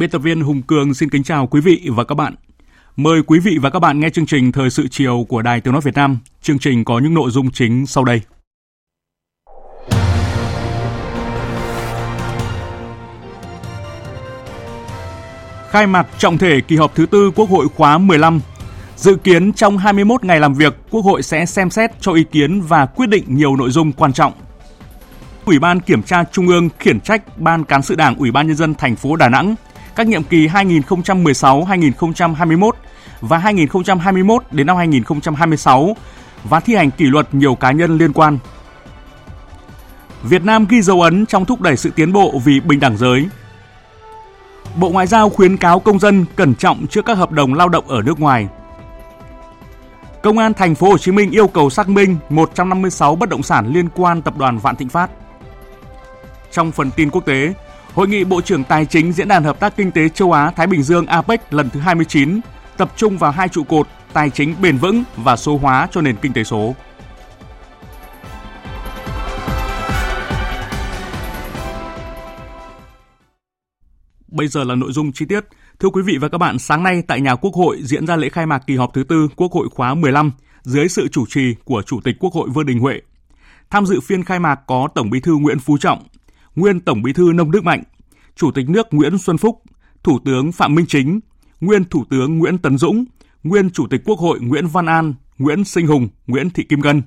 Biên tập viên Hùng Cường xin kính chào quý vị và các bạn. Mời quý vị và các bạn nghe chương trình Thời sự chiều của Đài Tiếng Nói Việt Nam. Chương trình có những nội dung chính sau đây. Khai mạc trọng thể kỳ họp thứ tư Quốc hội khóa 15. Dự kiến trong 21 ngày làm việc, Quốc hội sẽ xem xét cho ý kiến và quyết định nhiều nội dung quan trọng. Ủy ban Kiểm tra Trung ương khiển trách Ban Cán sự Đảng Ủy ban Nhân dân thành phố Đà Nẵng các nhiệm kỳ 2016-2021 và 2021 đến năm 2026 và thi hành kỷ luật nhiều cá nhân liên quan. Việt Nam ghi dấu ấn trong thúc đẩy sự tiến bộ vì bình đẳng giới. Bộ Ngoại giao khuyến cáo công dân cẩn trọng trước các hợp đồng lao động ở nước ngoài. Công an thành phố Hồ Chí Minh yêu cầu xác minh 156 bất động sản liên quan tập đoàn Vạn Thịnh Phát. Trong phần tin quốc tế, Hội nghị Bộ trưởng Tài chính Diễn đàn Hợp tác Kinh tế Châu Á-Thái Bình Dương APEC lần thứ 29 tập trung vào hai trụ cột tài chính bền vững và số hóa cho nền kinh tế số. Bây giờ là nội dung chi tiết. Thưa quý vị và các bạn, sáng nay tại nhà Quốc hội diễn ra lễ khai mạc kỳ họp thứ tư Quốc hội khóa 15 dưới sự chủ trì của Chủ tịch Quốc hội Vương Đình Huệ. Tham dự phiên khai mạc có Tổng Bí thư Nguyễn Phú Trọng, nguyên Tổng Bí thư Nông Đức Mạnh, Chủ tịch nước Nguyễn Xuân Phúc, Thủ tướng Phạm Minh Chính, nguyên Thủ tướng Nguyễn Tấn Dũng, nguyên Chủ tịch Quốc hội Nguyễn Văn An, Nguyễn Sinh Hùng, Nguyễn Thị Kim Ngân.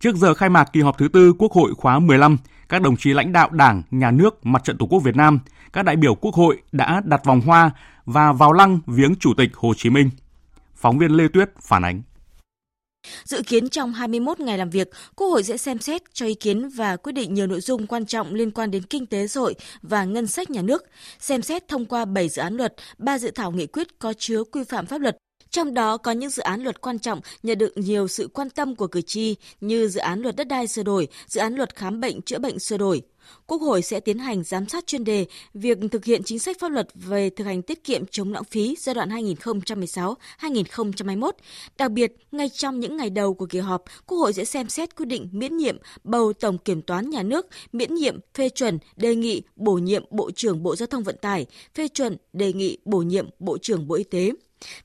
Trước giờ khai mạc kỳ họp thứ tư Quốc hội khóa 15, các đồng chí lãnh đạo Đảng, Nhà nước, Mặt trận Tổ quốc Việt Nam, các đại biểu Quốc hội đã đặt vòng hoa và vào lăng viếng Chủ tịch Hồ Chí Minh. Phóng viên Lê Tuyết phản ánh. Dự kiến trong 21 ngày làm việc, Quốc hội sẽ xem xét cho ý kiến và quyết định nhiều nội dung quan trọng liên quan đến kinh tế xã hội và ngân sách nhà nước, xem xét thông qua 7 dự án luật, 3 dự thảo nghị quyết có chứa quy phạm pháp luật. Trong đó có những dự án luật quan trọng nhận được nhiều sự quan tâm của cử tri như dự án luật đất đai sửa đổi, dự án luật khám bệnh chữa bệnh sửa đổi, Quốc hội sẽ tiến hành giám sát chuyên đề việc thực hiện chính sách pháp luật về thực hành tiết kiệm chống lãng phí giai đoạn 2016-2021. Đặc biệt, ngay trong những ngày đầu của kỳ họp, Quốc hội sẽ xem xét quyết định miễn nhiệm bầu Tổng Kiểm toán Nhà nước, miễn nhiệm phê chuẩn đề nghị bổ nhiệm Bộ trưởng Bộ Giao thông Vận tải, phê chuẩn đề nghị bổ nhiệm Bộ trưởng Bộ Y tế.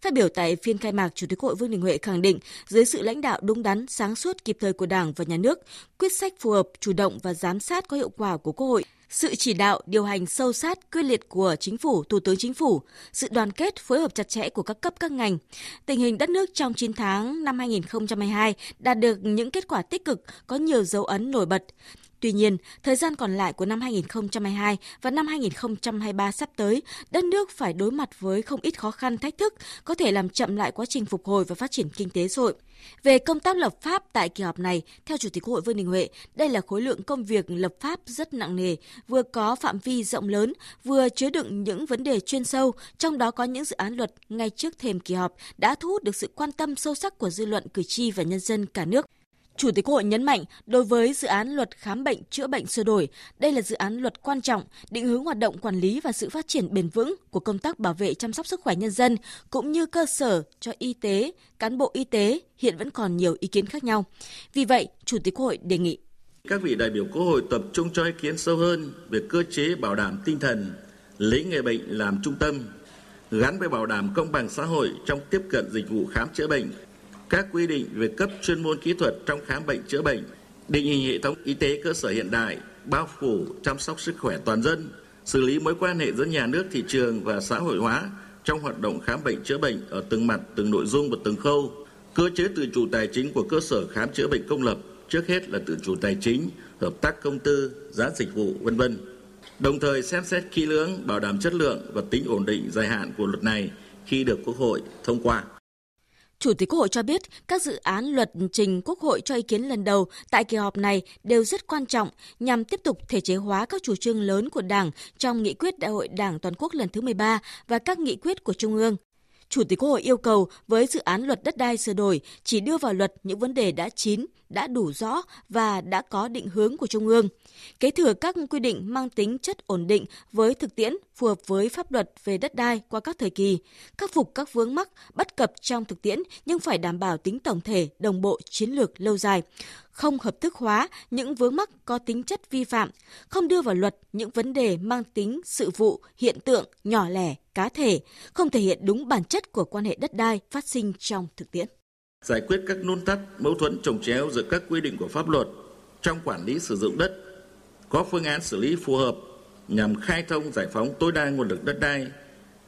Phát biểu tại phiên khai mạc, Chủ tịch Hội Vương Đình Huệ khẳng định, dưới sự lãnh đạo đúng đắn, sáng suốt, kịp thời của Đảng và Nhà nước, quyết sách phù hợp, chủ động và giám sát có hiệu quả của Quốc hội, sự chỉ đạo, điều hành sâu sát, quyết liệt của Chính phủ, Thủ tướng Chính phủ, sự đoàn kết, phối hợp chặt chẽ của các cấp các ngành. Tình hình đất nước trong 9 tháng năm 2022 đạt được những kết quả tích cực, có nhiều dấu ấn nổi bật. Tuy nhiên, thời gian còn lại của năm 2022 và năm 2023 sắp tới, đất nước phải đối mặt với không ít khó khăn thách thức, có thể làm chậm lại quá trình phục hồi và phát triển kinh tế xã hội. Về công tác lập pháp tại kỳ họp này, theo Chủ tịch Quốc hội Vương Đình Huệ, đây là khối lượng công việc lập pháp rất nặng nề, vừa có phạm vi rộng lớn, vừa chứa đựng những vấn đề chuyên sâu, trong đó có những dự án luật ngay trước thềm kỳ họp đã thu hút được sự quan tâm sâu sắc của dư luận cử tri và nhân dân cả nước. Chủ tịch Quốc hội nhấn mạnh, đối với dự án luật khám bệnh chữa bệnh sửa đổi, đây là dự án luật quan trọng, định hướng hoạt động quản lý và sự phát triển bền vững của công tác bảo vệ chăm sóc sức khỏe nhân dân cũng như cơ sở cho y tế, cán bộ y tế hiện vẫn còn nhiều ý kiến khác nhau. Vì vậy, Chủ tịch Quốc hội đề nghị các vị đại biểu Quốc hội tập trung cho ý kiến sâu hơn về cơ chế bảo đảm tinh thần lấy người bệnh làm trung tâm, gắn với bảo đảm công bằng xã hội trong tiếp cận dịch vụ khám chữa bệnh các quy định về cấp chuyên môn kỹ thuật trong khám bệnh chữa bệnh, định hình hệ thống y tế cơ sở hiện đại, bao phủ chăm sóc sức khỏe toàn dân, xử lý mối quan hệ giữa nhà nước, thị trường và xã hội hóa trong hoạt động khám bệnh chữa bệnh ở từng mặt, từng nội dung và từng khâu. Cơ chế tự chủ tài chính của cơ sở khám chữa bệnh công lập trước hết là tự chủ tài chính, hợp tác công tư, giá dịch vụ, vân vân. Đồng thời xem xét kỹ lưỡng bảo đảm chất lượng và tính ổn định dài hạn của luật này khi được Quốc hội thông qua. Chủ tịch Quốc hội cho biết, các dự án luật trình Quốc hội cho ý kiến lần đầu tại kỳ họp này đều rất quan trọng nhằm tiếp tục thể chế hóa các chủ trương lớn của Đảng trong nghị quyết Đại hội Đảng toàn quốc lần thứ 13 và các nghị quyết của Trung ương. Chủ tịch Quốc hội yêu cầu với dự án luật đất đai sửa đổi chỉ đưa vào luật những vấn đề đã chín, đã đủ rõ và đã có định hướng của Trung ương. Kế thừa các quy định mang tính chất ổn định với thực tiễn phù hợp với pháp luật về đất đai qua các thời kỳ, khắc phục các vướng mắc bất cập trong thực tiễn nhưng phải đảm bảo tính tổng thể, đồng bộ, chiến lược lâu dài, không hợp thức hóa những vướng mắc có tính chất vi phạm, không đưa vào luật những vấn đề mang tính sự vụ, hiện tượng nhỏ lẻ, cá thể, không thể hiện đúng bản chất của quan hệ đất đai phát sinh trong thực tiễn. Giải quyết các nút thắt mâu thuẫn trồng chéo giữa các quy định của pháp luật trong quản lý sử dụng đất, có phương án xử lý phù hợp nhằm khai thông giải phóng tối đa nguồn lực đất đai,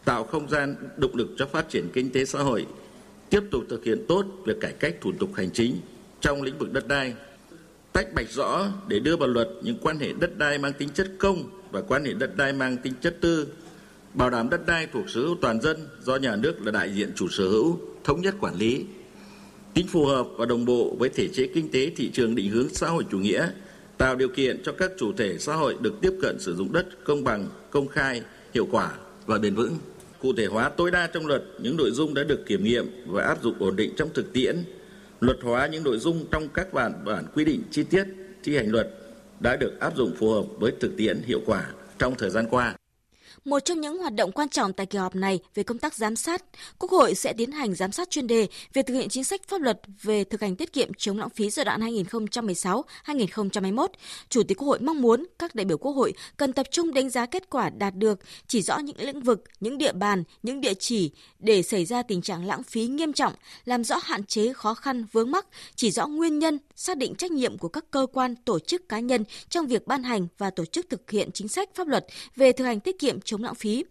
tạo không gian động lực cho phát triển kinh tế xã hội, tiếp tục thực hiện tốt việc cải cách thủ tục hành chính trong lĩnh vực đất đai, tách bạch rõ để đưa vào luật những quan hệ đất đai mang tính chất công và quan hệ đất đai mang tính chất tư, bảo đảm đất đai thuộc sở hữu toàn dân do nhà nước là đại diện chủ sở hữu, thống nhất quản lý, tính phù hợp và đồng bộ với thể chế kinh tế thị trường định hướng xã hội chủ nghĩa, tạo điều kiện cho các chủ thể xã hội được tiếp cận sử dụng đất công bằng, công khai, hiệu quả và bền vững. Cụ thể hóa tối đa trong luật những nội dung đã được kiểm nghiệm và áp dụng ổn định trong thực tiễn, luật hóa những nội dung trong các bản bản quy định chi tiết, thi hành luật đã được áp dụng phù hợp với thực tiễn hiệu quả trong thời gian qua. Một trong những hoạt động quan trọng tại kỳ họp này về công tác giám sát, Quốc hội sẽ tiến hành giám sát chuyên đề về thực hiện chính sách pháp luật về thực hành tiết kiệm chống lãng phí giai đoạn 2016-2021. Chủ tịch Quốc hội mong muốn các đại biểu Quốc hội cần tập trung đánh giá kết quả đạt được, chỉ rõ những lĩnh vực, những địa bàn, những địa chỉ để xảy ra tình trạng lãng phí nghiêm trọng, làm rõ hạn chế khó khăn vướng mắc, chỉ rõ nguyên nhân, xác định trách nhiệm của các cơ quan, tổ chức cá nhân trong việc ban hành và tổ chức thực hiện chính sách pháp luật về thực hành tiết kiệm chống lãng phí,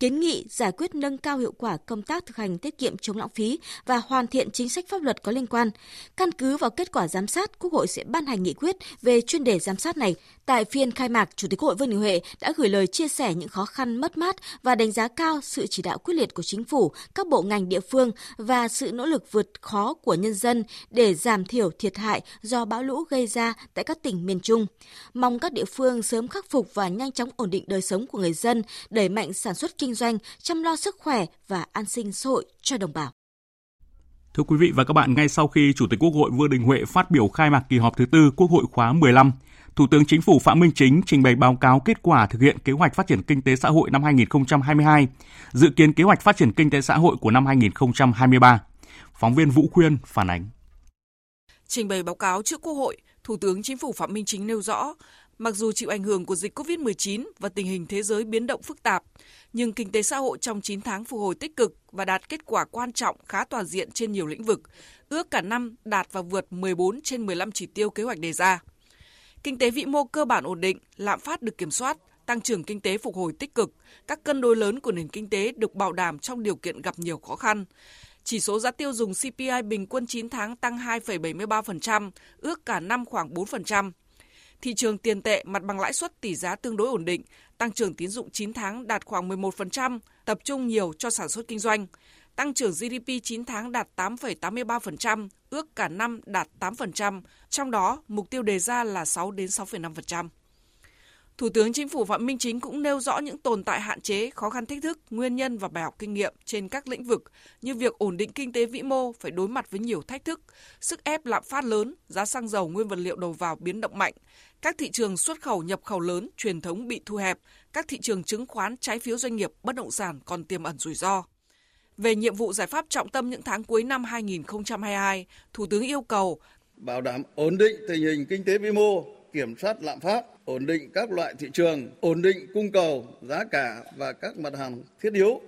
kiến nghị giải quyết nâng cao hiệu quả công tác thực hành tiết kiệm chống lãng phí và hoàn thiện chính sách pháp luật có liên quan. Căn cứ vào kết quả giám sát, Quốc hội sẽ ban hành nghị quyết về chuyên đề giám sát này. Tại phiên khai mạc, Chủ tịch Hội Vương Đình Huệ đã gửi lời chia sẻ những khó khăn mất mát và đánh giá cao sự chỉ đạo quyết liệt của chính phủ, các bộ ngành địa phương và sự nỗ lực vượt khó của nhân dân để giảm thiểu thiệt hại do bão lũ gây ra tại các tỉnh miền Trung. Mong các địa phương sớm khắc phục và nhanh chóng ổn định đời sống của người dân, đẩy mạnh sản xuất kinh doanh, chăm lo sức khỏe và an sinh xã hội cho đồng bào. Thưa quý vị và các bạn, ngay sau khi Chủ tịch Quốc hội Vương Đình Huệ phát biểu khai mạc kỳ họp thứ tư Quốc hội khóa 15, Thủ tướng Chính phủ Phạm Minh Chính trình bày báo cáo kết quả thực hiện kế hoạch phát triển kinh tế xã hội năm 2022, dự kiến kế hoạch phát triển kinh tế xã hội của năm 2023. Phóng viên Vũ Khuyên phản ánh. Trình bày báo cáo trước Quốc hội, Thủ tướng Chính phủ Phạm Minh Chính nêu rõ, mặc dù chịu ảnh hưởng của dịch COVID-19 và tình hình thế giới biến động phức tạp, nhưng kinh tế xã hội trong 9 tháng phục hồi tích cực và đạt kết quả quan trọng khá toàn diện trên nhiều lĩnh vực, ước cả năm đạt và vượt 14 trên 15 chỉ tiêu kế hoạch đề ra. Kinh tế vĩ mô cơ bản ổn định, lạm phát được kiểm soát, tăng trưởng kinh tế phục hồi tích cực, các cân đối lớn của nền kinh tế được bảo đảm trong điều kiện gặp nhiều khó khăn. Chỉ số giá tiêu dùng CPI bình quân 9 tháng tăng 2,73%, ước cả năm khoảng 4%. Thị trường tiền tệ mặt bằng lãi suất tỷ giá tương đối ổn định, tăng trưởng tín dụng 9 tháng đạt khoảng 11%, tập trung nhiều cho sản xuất kinh doanh. Tăng trưởng GDP 9 tháng đạt 8,83%, ước cả năm đạt 8%, trong đó mục tiêu đề ra là 6 đến 6,5%. Thủ tướng Chính phủ Phạm Minh Chính cũng nêu rõ những tồn tại hạn chế, khó khăn thách thức, nguyên nhân và bài học kinh nghiệm trên các lĩnh vực như việc ổn định kinh tế vĩ mô phải đối mặt với nhiều thách thức, sức ép lạm phát lớn, giá xăng dầu nguyên vật liệu đầu vào biến động mạnh, các thị trường xuất khẩu nhập khẩu lớn truyền thống bị thu hẹp, các thị trường chứng khoán, trái phiếu doanh nghiệp, bất động sản còn tiềm ẩn rủi ro. Về nhiệm vụ giải pháp trọng tâm những tháng cuối năm 2022, Thủ tướng yêu cầu bảo đảm ổn định tình hình kinh tế vĩ mô, kiểm soát lạm phát, ổn định các loại thị trường, ổn định cung cầu, giá cả và các mặt hàng thiết yếu,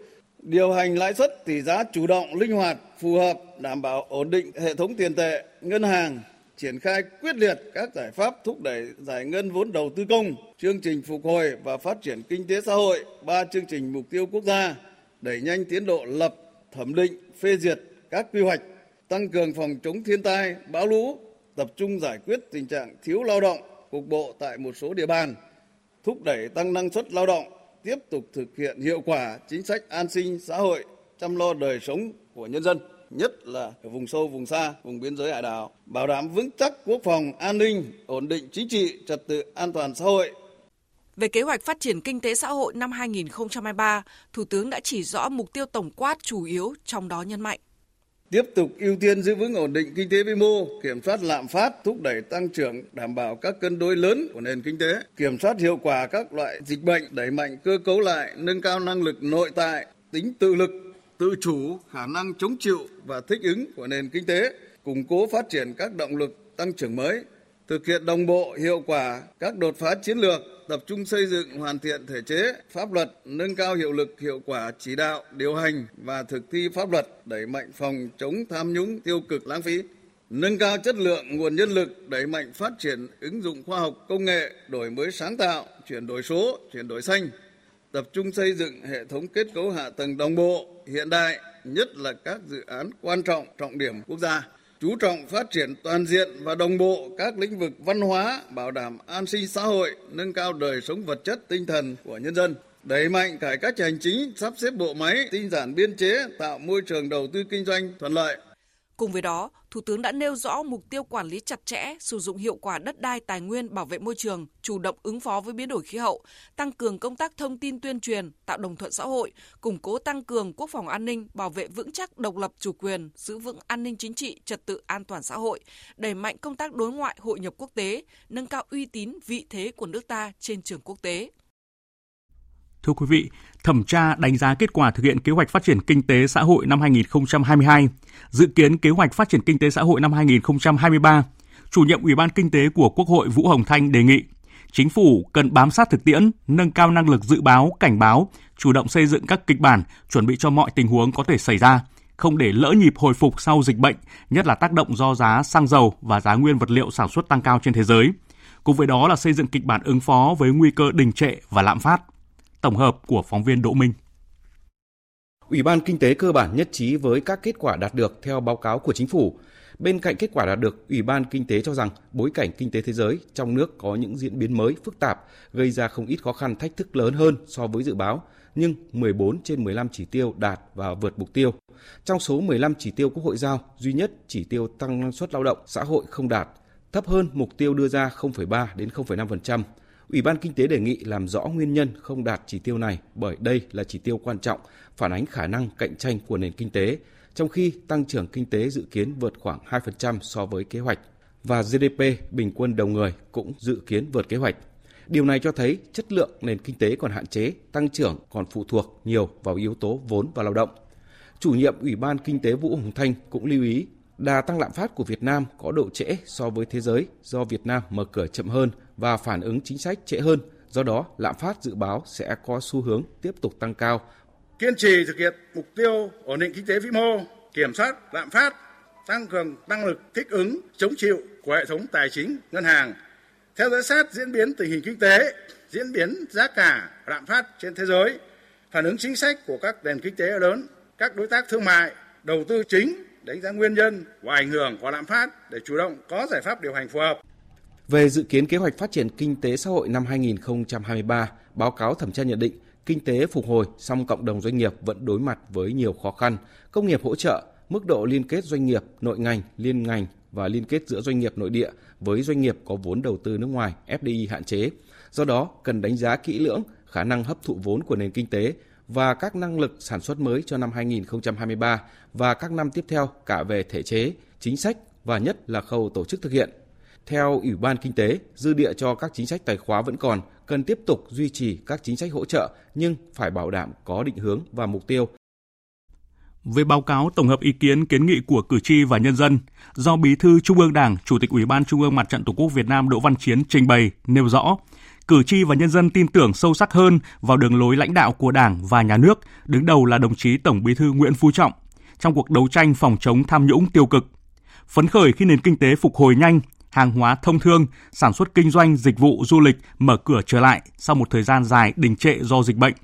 điều hành lãi suất tỷ giá chủ động, linh hoạt, phù hợp, đảm bảo ổn định hệ thống tiền tệ, ngân hàng, triển khai quyết liệt các giải pháp thúc đẩy giải ngân vốn đầu tư công, chương trình phục hồi và phát triển kinh tế xã hội, ba chương trình mục tiêu quốc gia, đẩy nhanh tiến độ lập, thẩm định, phê duyệt các quy hoạch, tăng cường phòng chống thiên tai, bão lũ, tập trung giải quyết tình trạng thiếu lao động, cục bộ tại một số địa bàn, thúc đẩy tăng năng suất lao động, tiếp tục thực hiện hiệu quả chính sách an sinh xã hội, chăm lo đời sống của nhân dân, nhất là ở vùng sâu, vùng xa, vùng biên giới hải đảo, bảo đảm vững chắc quốc phòng, an ninh, ổn định chính trị, trật tự an toàn xã hội, về kế hoạch phát triển kinh tế xã hội năm 2023, Thủ tướng đã chỉ rõ mục tiêu tổng quát chủ yếu, trong đó nhấn mạnh. Tiếp tục ưu tiên giữ vững ổn định kinh tế vĩ mô, kiểm soát lạm phát, thúc đẩy tăng trưởng, đảm bảo các cân đối lớn của nền kinh tế, kiểm soát hiệu quả các loại dịch bệnh, đẩy mạnh cơ cấu lại, nâng cao năng lực nội tại, tính tự lực, tự chủ, khả năng chống chịu và thích ứng của nền kinh tế, củng cố phát triển các động lực tăng trưởng mới, thực hiện đồng bộ hiệu quả các đột phá chiến lược tập trung xây dựng hoàn thiện thể chế, pháp luật, nâng cao hiệu lực hiệu quả chỉ đạo, điều hành và thực thi pháp luật, đẩy mạnh phòng chống tham nhũng tiêu cực lãng phí, nâng cao chất lượng nguồn nhân lực, đẩy mạnh phát triển ứng dụng khoa học công nghệ, đổi mới sáng tạo, chuyển đổi số, chuyển đổi xanh, tập trung xây dựng hệ thống kết cấu hạ tầng đồng bộ, hiện đại, nhất là các dự án quan trọng, trọng điểm quốc gia chú trọng phát triển toàn diện và đồng bộ các lĩnh vực văn hóa, bảo đảm an sinh xã hội, nâng cao đời sống vật chất tinh thần của nhân dân, đẩy mạnh cải cách hành chính, sắp xếp bộ máy, tinh giản biên chế, tạo môi trường đầu tư kinh doanh thuận lợi. Cùng với đó, Thủ tướng đã nêu rõ mục tiêu quản lý chặt chẽ, sử dụng hiệu quả đất đai tài nguyên bảo vệ môi trường, chủ động ứng phó với biến đổi khí hậu, tăng cường công tác thông tin tuyên truyền, tạo đồng thuận xã hội, củng cố tăng cường quốc phòng an ninh, bảo vệ vững chắc độc lập chủ quyền, giữ vững an ninh chính trị, trật tự an toàn xã hội, đẩy mạnh công tác đối ngoại hội nhập quốc tế, nâng cao uy tín vị thế của nước ta trên trường quốc tế. Thưa quý vị, thẩm tra đánh giá kết quả thực hiện kế hoạch phát triển kinh tế xã hội năm 2022, dự kiến kế hoạch phát triển kinh tế xã hội năm 2023, chủ nhiệm Ủy ban Kinh tế của Quốc hội Vũ Hồng Thanh đề nghị chính phủ cần bám sát thực tiễn, nâng cao năng lực dự báo, cảnh báo, chủ động xây dựng các kịch bản, chuẩn bị cho mọi tình huống có thể xảy ra, không để lỡ nhịp hồi phục sau dịch bệnh, nhất là tác động do giá xăng dầu và giá nguyên vật liệu sản xuất tăng cao trên thế giới. Cùng với đó là xây dựng kịch bản ứng phó với nguy cơ đình trệ và lạm phát. Tổng hợp của phóng viên Đỗ Minh. Ủy ban Kinh tế cơ bản nhất trí với các kết quả đạt được theo báo cáo của chính phủ. Bên cạnh kết quả đạt được, Ủy ban Kinh tế cho rằng bối cảnh kinh tế thế giới trong nước có những diễn biến mới phức tạp, gây ra không ít khó khăn thách thức lớn hơn so với dự báo, nhưng 14 trên 15 chỉ tiêu đạt và vượt mục tiêu. Trong số 15 chỉ tiêu Quốc hội giao, duy nhất chỉ tiêu tăng năng suất lao động xã hội không đạt, thấp hơn mục tiêu đưa ra 0,3 đến 0,5%. Ủy ban Kinh tế đề nghị làm rõ nguyên nhân không đạt chỉ tiêu này bởi đây là chỉ tiêu quan trọng, phản ánh khả năng cạnh tranh của nền kinh tế, trong khi tăng trưởng kinh tế dự kiến vượt khoảng 2% so với kế hoạch và GDP bình quân đầu người cũng dự kiến vượt kế hoạch. Điều này cho thấy chất lượng nền kinh tế còn hạn chế, tăng trưởng còn phụ thuộc nhiều vào yếu tố vốn và lao động. Chủ nhiệm Ủy ban Kinh tế Vũ Hồng Thanh cũng lưu ý đà tăng lạm phát của Việt Nam có độ trễ so với thế giới do Việt Nam mở cửa chậm hơn và phản ứng chính sách trễ hơn. Do đó, lạm phát dự báo sẽ có xu hướng tiếp tục tăng cao. Kiên trì thực hiện mục tiêu ổn định kinh tế vĩ mô, kiểm soát lạm phát, tăng cường năng lực thích ứng, chống chịu của hệ thống tài chính, ngân hàng, theo dõi sát diễn biến tình hình kinh tế, diễn biến giá cả, lạm phát trên thế giới, phản ứng chính sách của các nền kinh tế lớn, các đối tác thương mại, đầu tư chính, đánh giá nguyên nhân và ảnh hưởng của lạm phát để chủ động có giải pháp điều hành phù hợp. Về dự kiến kế hoạch phát triển kinh tế xã hội năm 2023, báo cáo thẩm tra nhận định kinh tế phục hồi song cộng đồng doanh nghiệp vẫn đối mặt với nhiều khó khăn, công nghiệp hỗ trợ, mức độ liên kết doanh nghiệp, nội ngành, liên ngành và liên kết giữa doanh nghiệp nội địa với doanh nghiệp có vốn đầu tư nước ngoài FDI hạn chế. Do đó, cần đánh giá kỹ lưỡng khả năng hấp thụ vốn của nền kinh tế và các năng lực sản xuất mới cho năm 2023 và các năm tiếp theo cả về thể chế, chính sách và nhất là khâu tổ chức thực hiện. Theo Ủy ban Kinh tế, dư địa cho các chính sách tài khóa vẫn còn, cần tiếp tục duy trì các chính sách hỗ trợ nhưng phải bảo đảm có định hướng và mục tiêu. Về báo cáo tổng hợp ý kiến kiến nghị của cử tri và nhân dân, do Bí thư Trung ương Đảng, Chủ tịch Ủy ban Trung ương Mặt trận Tổ quốc Việt Nam Đỗ Văn Chiến trình bày nêu rõ, cử tri và nhân dân tin tưởng sâu sắc hơn vào đường lối lãnh đạo của Đảng và nhà nước, đứng đầu là đồng chí Tổng Bí thư Nguyễn Phú Trọng trong cuộc đấu tranh phòng chống tham nhũng tiêu cực. Phấn khởi khi nền kinh tế phục hồi nhanh, hàng hóa thông thương, sản xuất kinh doanh, dịch vụ, du lịch mở cửa trở lại sau một thời gian dài đình trệ do dịch bệnh.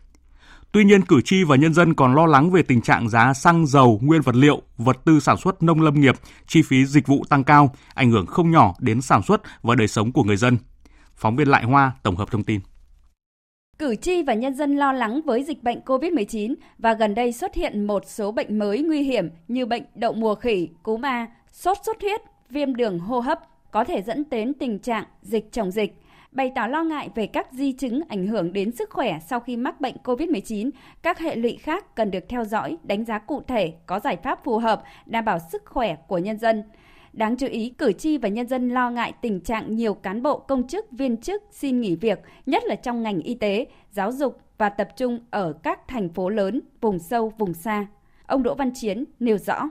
Tuy nhiên, cử tri và nhân dân còn lo lắng về tình trạng giá xăng, dầu, nguyên vật liệu, vật tư sản xuất nông lâm nghiệp, chi phí dịch vụ tăng cao, ảnh hưởng không nhỏ đến sản xuất và đời sống của người dân. Phóng viên Lại Hoa tổng hợp thông tin. Cử tri và nhân dân lo lắng với dịch bệnh COVID-19 và gần đây xuất hiện một số bệnh mới nguy hiểm như bệnh đậu mùa khỉ, cúm A, sốt xuất huyết, viêm đường hô hấp có thể dẫn đến tình trạng dịch chồng dịch. Bày tỏ lo ngại về các di chứng ảnh hưởng đến sức khỏe sau khi mắc bệnh COVID-19, các hệ lụy khác cần được theo dõi, đánh giá cụ thể, có giải pháp phù hợp, đảm bảo sức khỏe của nhân dân. Đáng chú ý, cử tri và nhân dân lo ngại tình trạng nhiều cán bộ công chức, viên chức xin nghỉ việc, nhất là trong ngành y tế, giáo dục và tập trung ở các thành phố lớn, vùng sâu, vùng xa. Ông Đỗ Văn Chiến nêu rõ.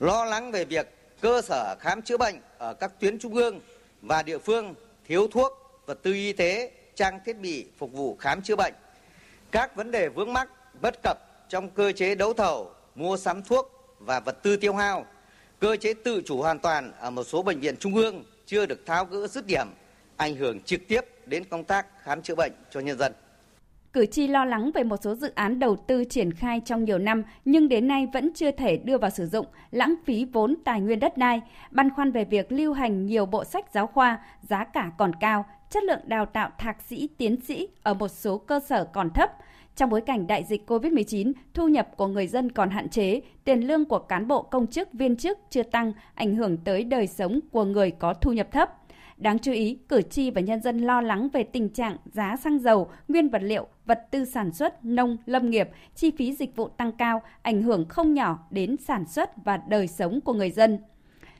Lo lắng về việc cơ sở khám chữa bệnh ở các tuyến trung ương và địa phương thiếu thuốc, vật tư y tế, trang thiết bị phục vụ khám chữa bệnh. Các vấn đề vướng mắc, bất cập trong cơ chế đấu thầu, mua sắm thuốc và vật tư tiêu hao cơ chế tự chủ hoàn toàn ở một số bệnh viện trung ương chưa được tháo gỡ dứt điểm, ảnh hưởng trực tiếp đến công tác khám chữa bệnh cho nhân dân. Cử tri lo lắng về một số dự án đầu tư triển khai trong nhiều năm nhưng đến nay vẫn chưa thể đưa vào sử dụng, lãng phí vốn tài nguyên đất đai, băn khoăn về việc lưu hành nhiều bộ sách giáo khoa, giá cả còn cao, chất lượng đào tạo thạc sĩ, tiến sĩ ở một số cơ sở còn thấp, trong bối cảnh đại dịch COVID-19, thu nhập của người dân còn hạn chế, tiền lương của cán bộ công chức viên chức chưa tăng, ảnh hưởng tới đời sống của người có thu nhập thấp. Đáng chú ý, cử tri và nhân dân lo lắng về tình trạng giá xăng dầu, nguyên vật liệu, vật tư sản xuất, nông, lâm nghiệp, chi phí dịch vụ tăng cao, ảnh hưởng không nhỏ đến sản xuất và đời sống của người dân.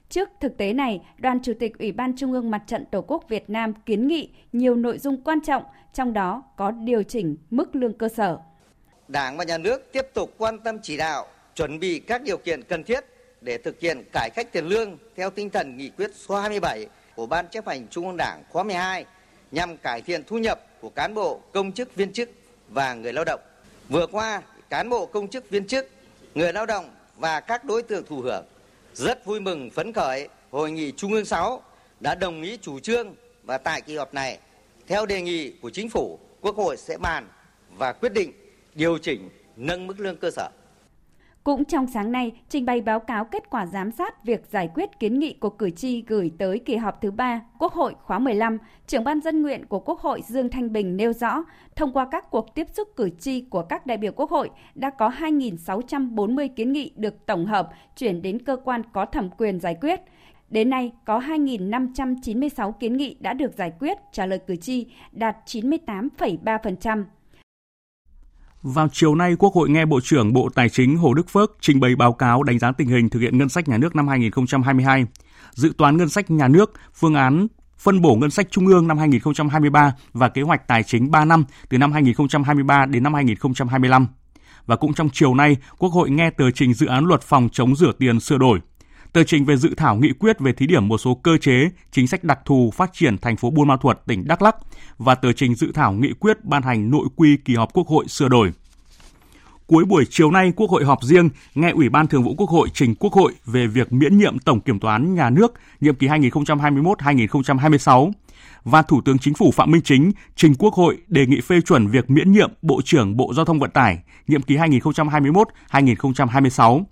Trước thực tế này, Đoàn Chủ tịch Ủy ban Trung ương Mặt trận Tổ quốc Việt Nam kiến nghị nhiều nội dung quan trọng, trong đó có điều chỉnh mức lương cơ sở. Đảng và Nhà nước tiếp tục quan tâm chỉ đạo, chuẩn bị các điều kiện cần thiết để thực hiện cải cách tiền lương theo tinh thần nghị quyết số 27 của Ban chấp hành Trung ương Đảng khóa 12 nhằm cải thiện thu nhập của cán bộ, công chức, viên chức và người lao động. Vừa qua, cán bộ, công chức, viên chức, người lao động và các đối tượng thụ hưởng rất vui mừng phấn khởi Hội nghị Trung ương 6 đã đồng ý chủ trương và tại kỳ họp này, theo đề nghị của Chính phủ, Quốc hội sẽ bàn và quyết định điều chỉnh nâng mức lương cơ sở. Cũng trong sáng nay, trình bày báo cáo kết quả giám sát việc giải quyết kiến nghị của cử tri gửi tới kỳ họp thứ ba Quốc hội khóa 15, trưởng ban dân nguyện của Quốc hội Dương Thanh Bình nêu rõ, thông qua các cuộc tiếp xúc cử tri của các đại biểu Quốc hội, đã có 2.640 kiến nghị được tổng hợp chuyển đến cơ quan có thẩm quyền giải quyết. Đến nay, có 2.596 kiến nghị đã được giải quyết trả lời cử tri, đạt 98,3%. Vào chiều nay, Quốc hội nghe Bộ trưởng Bộ Tài chính Hồ Đức Phước trình bày báo cáo đánh giá tình hình thực hiện ngân sách nhà nước năm 2022, dự toán ngân sách nhà nước, phương án phân bổ ngân sách trung ương năm 2023 và kế hoạch tài chính 3 năm từ năm 2023 đến năm 2025. Và cũng trong chiều nay, Quốc hội nghe tờ trình dự án luật phòng chống rửa tiền sửa đổi – tờ trình về dự thảo nghị quyết về thí điểm một số cơ chế, chính sách đặc thù phát triển thành phố Buôn Ma Thuột, tỉnh Đắk Lắk và tờ trình dự thảo nghị quyết ban hành nội quy kỳ họp Quốc hội sửa đổi. Cuối buổi chiều nay, Quốc hội họp riêng nghe Ủy ban Thường vụ Quốc hội trình Quốc hội về việc miễn nhiệm Tổng Kiểm toán Nhà nước nhiệm kỳ 2021-2026 và Thủ tướng Chính phủ Phạm Minh Chính trình Quốc hội đề nghị phê chuẩn việc miễn nhiệm Bộ trưởng Bộ Giao thông Vận tải nhiệm kỳ 2021-2026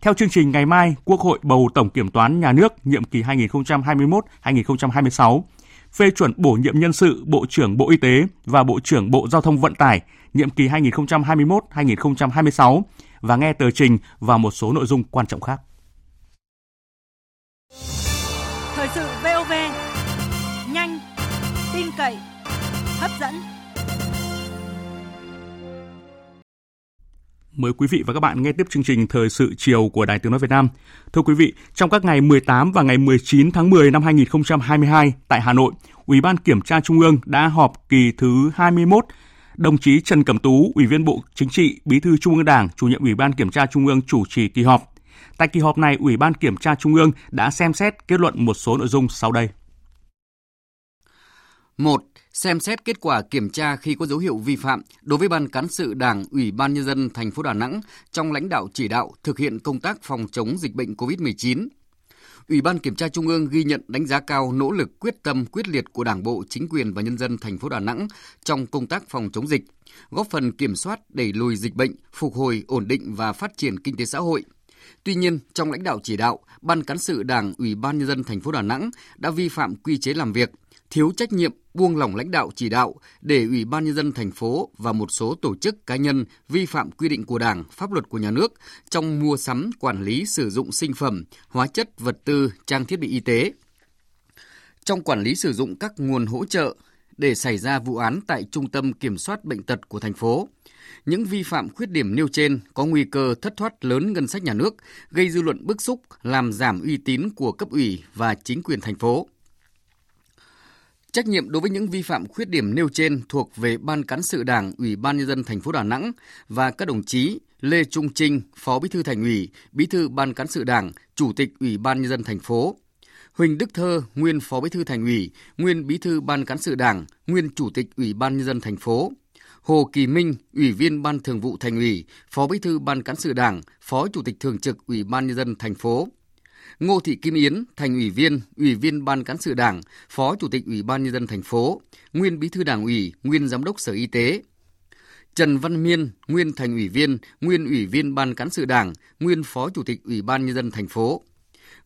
theo chương trình ngày mai, Quốc hội bầu Tổng Kiểm toán Nhà nước nhiệm kỳ 2021-2026, phê chuẩn bổ nhiệm nhân sự Bộ trưởng Bộ Y tế và Bộ trưởng Bộ Giao thông Vận tải nhiệm kỳ 2021-2026 và nghe tờ trình và một số nội dung quan trọng khác. Thời sự VOV, nhanh, tin cậy, hấp dẫn. Mời quý vị và các bạn nghe tiếp chương trình Thời sự chiều của Đài Tiếng Nói Việt Nam. Thưa quý vị, trong các ngày 18 và ngày 19 tháng 10 năm 2022 tại Hà Nội, Ủy ban Kiểm tra Trung ương đã họp kỳ thứ 21 đồng chí Trần Cẩm Tú, Ủy viên Bộ Chính trị, Bí thư Trung ương Đảng, chủ nhiệm Ủy ban Kiểm tra Trung ương chủ trì kỳ họp. Tại kỳ họp này, Ủy ban Kiểm tra Trung ương đã xem xét kết luận một số nội dung sau đây. 1 xem xét kết quả kiểm tra khi có dấu hiệu vi phạm đối với ban cán sự Đảng, Ủy ban nhân dân thành phố Đà Nẵng trong lãnh đạo chỉ đạo thực hiện công tác phòng chống dịch bệnh COVID-19. Ủy ban Kiểm tra Trung ương ghi nhận đánh giá cao nỗ lực quyết tâm quyết liệt của Đảng bộ, chính quyền và nhân dân thành phố Đà Nẵng trong công tác phòng chống dịch, góp phần kiểm soát đẩy lùi dịch bệnh, phục hồi ổn định và phát triển kinh tế xã hội. Tuy nhiên, trong lãnh đạo chỉ đạo, Ban cán sự Đảng, Ủy ban nhân dân thành phố Đà Nẵng đã vi phạm quy chế làm việc, thiếu trách nhiệm, buông lỏng lãnh đạo chỉ đạo để Ủy ban nhân dân thành phố và một số tổ chức cá nhân vi phạm quy định của Đảng, pháp luật của nhà nước trong mua sắm, quản lý sử dụng sinh phẩm, hóa chất, vật tư, trang thiết bị y tế. Trong quản lý sử dụng các nguồn hỗ trợ để xảy ra vụ án tại Trung tâm Kiểm soát Bệnh tật của thành phố. Những vi phạm khuyết điểm nêu trên có nguy cơ thất thoát lớn ngân sách nhà nước, gây dư luận bức xúc, làm giảm uy tín của cấp ủy và chính quyền thành phố. Trách nhiệm đối với những vi phạm khuyết điểm nêu trên thuộc về Ban cán sự Đảng, Ủy ban nhân dân thành phố Đà Nẵng và các đồng chí Lê Trung Trinh, Phó Bí thư Thành ủy, Bí thư Ban cán sự Đảng, Chủ tịch Ủy ban nhân dân thành phố, Huỳnh Đức Thơ, nguyên Phó Bí thư Thành ủy, nguyên Bí thư Ban cán sự Đảng, nguyên Chủ tịch Ủy ban nhân dân thành phố, Hồ Kỳ Minh, Ủy viên Ban Thường vụ Thành ủy, Phó Bí thư Ban cán sự Đảng, Phó Chủ tịch Thường trực Ủy ban nhân dân thành phố. Ngô Thị Kim Yến, Thành ủy viên, Ủy viên Ban cán sự Đảng, Phó Chủ tịch Ủy ban nhân dân thành phố, nguyên Bí thư Đảng ủy, nguyên Giám đốc Sở Y tế. Trần Văn Miên, nguyên Thành ủy viên, nguyên Ủy viên Ban cán sự Đảng, nguyên Phó Chủ tịch Ủy ban nhân dân thành phố.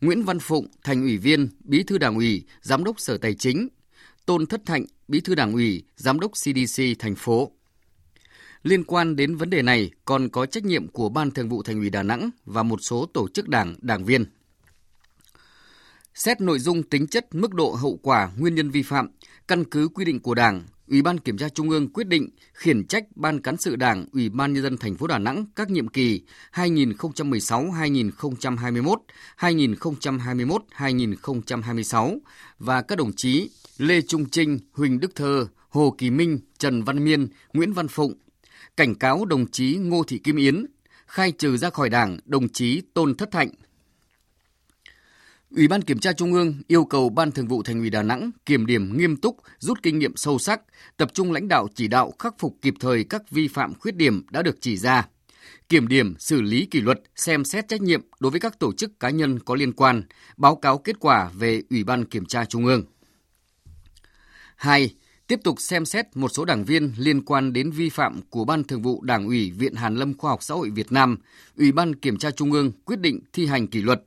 Nguyễn Văn Phụng, Thành ủy viên, Bí thư Đảng ủy, Giám đốc Sở Tài chính. Tôn Thất Thạnh, Bí thư Đảng ủy, Giám đốc CDC thành phố. Liên quan đến vấn đề này còn có trách nhiệm của Ban Thường vụ Thành ủy Đà Nẵng và một số tổ chức đảng, đảng viên. Xét nội dung tính chất, mức độ hậu quả, nguyên nhân vi phạm, căn cứ quy định của Đảng, Ủy ban Kiểm tra Trung ương quyết định khiển trách Ban cán sự Đảng, Ủy ban nhân dân thành phố Đà Nẵng các nhiệm kỳ 2016-2021, 2021-2026 và các đồng chí Lê Trung Trinh, Huỳnh Đức Thơ, Hồ Kỳ Minh, Trần Văn Miên, Nguyễn Văn Phụng, cảnh cáo đồng chí Ngô Thị Kim Yến, khai trừ ra khỏi Đảng đồng chí Tôn Thất Thạnh, Ủy ban Kiểm tra Trung ương yêu cầu Ban Thường vụ Thành ủy Đà Nẵng kiểm điểm nghiêm túc, rút kinh nghiệm sâu sắc, tập trung lãnh đạo chỉ đạo khắc phục kịp thời các vi phạm khuyết điểm đã được chỉ ra, kiểm điểm xử lý kỷ luật, xem xét trách nhiệm đối với các tổ chức cá nhân có liên quan, báo cáo kết quả về Ủy ban Kiểm tra Trung ương. 2. Tiếp tục xem xét một số đảng viên liên quan đến vi phạm của Ban Thường vụ Đảng ủy Viện Hàn Lâm Khoa học Xã hội Việt Nam, Ủy ban Kiểm tra Trung ương quyết định thi hành kỷ luật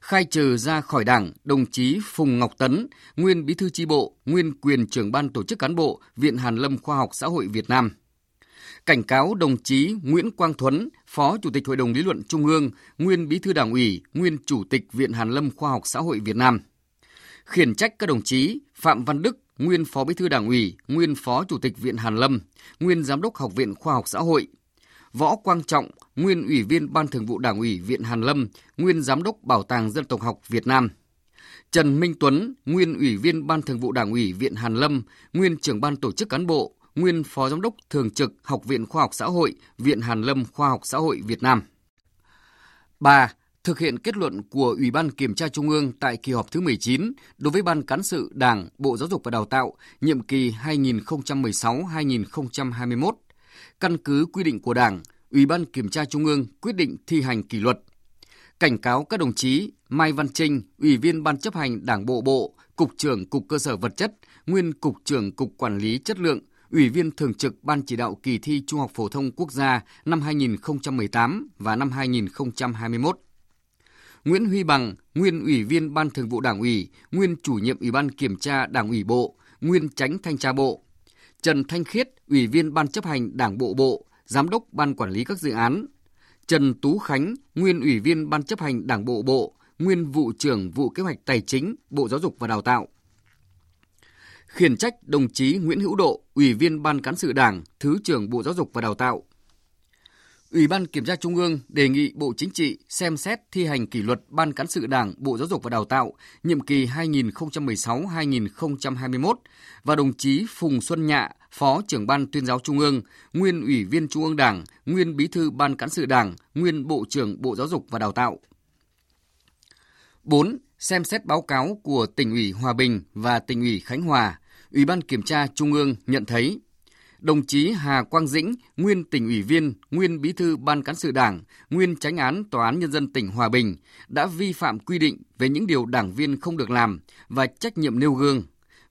khai trừ ra khỏi Đảng đồng chí Phùng Ngọc Tấn, nguyên Bí thư chi bộ, nguyên quyền trưởng ban tổ chức cán bộ Viện Hàn Lâm Khoa học Xã hội Việt Nam. Cảnh cáo đồng chí Nguyễn Quang Thuấn, Phó Chủ tịch Hội đồng Lý luận Trung ương, nguyên Bí thư Đảng ủy, nguyên Chủ tịch Viện Hàn Lâm Khoa học Xã hội Việt Nam. Khiển trách các đồng chí Phạm Văn Đức, nguyên Phó Bí thư Đảng ủy, nguyên Phó Chủ tịch Viện Hàn Lâm, nguyên Giám đốc Học viện Khoa học Xã hội, Võ Quang Trọng, nguyên Ủy viên Ban Thường vụ Đảng ủy Viện Hàn Lâm, nguyên Giám đốc Bảo tàng Dân tộc học Việt Nam. Trần Minh Tuấn, nguyên Ủy viên Ban Thường vụ Đảng ủy Viện Hàn Lâm, nguyên trưởng ban tổ chức cán bộ, nguyên Phó Giám đốc Thường trực Học viện Khoa học Xã hội, Viện Hàn Lâm Khoa học Xã hội Việt Nam. 3. Thực hiện kết luận của Ủy ban Kiểm tra Trung ương tại kỳ họp thứ 19 đối với Ban Cán sự Đảng, Bộ Giáo dục và Đào tạo, nhiệm kỳ 2016-2021, căn cứ quy định của Đảng, Ủy ban Kiểm tra Trung ương quyết định thi hành kỷ luật. Cảnh cáo các đồng chí Mai Văn Trinh, Ủy viên Ban chấp hành Đảng Bộ Bộ, Cục trưởng Cục Cơ sở Vật chất, nguyên Cục trưởng Cục Quản lý Chất lượng, Ủy viên Thường trực Ban chỉ đạo kỳ thi Trung học phổ thông quốc gia năm 2018 và năm 2021. Nguyễn Huy Bằng, nguyên Ủy viên Ban Thường vụ Đảng ủy, nguyên chủ nhiệm Ủy ban Kiểm tra Đảng ủy Bộ, nguyên Tránh Thanh tra Bộ. Trần Thanh Khiết, Ủy viên Ban chấp hành Đảng Bộ Bộ, Giám đốc Ban Quản lý các dự án, Trần Tú Khánh, nguyên Ủy viên Ban chấp hành Đảng Bộ Bộ, nguyên vụ trưởng vụ kế hoạch tài chính, Bộ Giáo dục và Đào tạo. Khiển trách đồng chí Nguyễn Hữu Độ, Ủy viên Ban Cán sự Đảng, Thứ trưởng Bộ Giáo dục và Đào tạo. Ủy ban Kiểm tra Trung ương đề nghị Bộ Chính trị xem xét thi hành kỷ luật Ban Cán sự Đảng, Bộ Giáo dục và Đào tạo nhiệm kỳ 2016-2021 và đồng chí Phùng Xuân Nhạ, Phó trưởng Ban tuyên giáo Trung ương, nguyên Ủy viên Trung ương Đảng, nguyên Bí thư Ban Cán sự Đảng, nguyên Bộ trưởng Bộ Giáo dục và Đào tạo. 4. Xem xét báo cáo của tỉnh ủy Hòa Bình và tỉnh ủy Khánh Hòa, Ủy ban Kiểm tra Trung ương nhận thấy đồng chí Hà Quang Dĩnh, nguyên tỉnh ủy viên, nguyên bí thư ban cán sự đảng, nguyên tránh án tòa án nhân dân tỉnh Hòa Bình đã vi phạm quy định về những điều đảng viên không được làm và trách nhiệm nêu gương,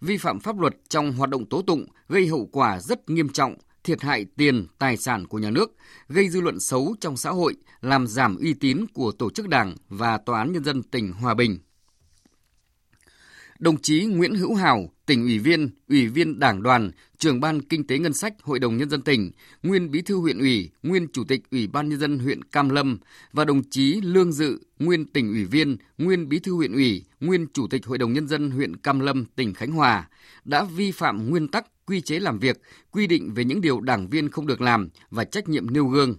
vi phạm pháp luật trong hoạt động tố tụng gây hậu quả rất nghiêm trọng, thiệt hại tiền, tài sản của nhà nước, gây dư luận xấu trong xã hội, làm giảm uy tín của tổ chức đảng và tòa án nhân dân tỉnh Hòa Bình. Đồng chí Nguyễn Hữu Hảo, tỉnh ủy viên, ủy viên Đảng đoàn, trưởng ban Kinh tế Ngân sách Hội đồng Nhân dân tỉnh, nguyên bí thư huyện ủy, nguyên chủ tịch Ủy ban Nhân dân huyện Cam Lâm và đồng chí Lương Dự, nguyên tỉnh ủy viên, nguyên bí thư huyện ủy, nguyên chủ tịch Hội đồng Nhân dân huyện Cam Lâm, tỉnh Khánh Hòa đã vi phạm nguyên tắc quy chế làm việc, quy định về những điều đảng viên không được làm và trách nhiệm nêu gương,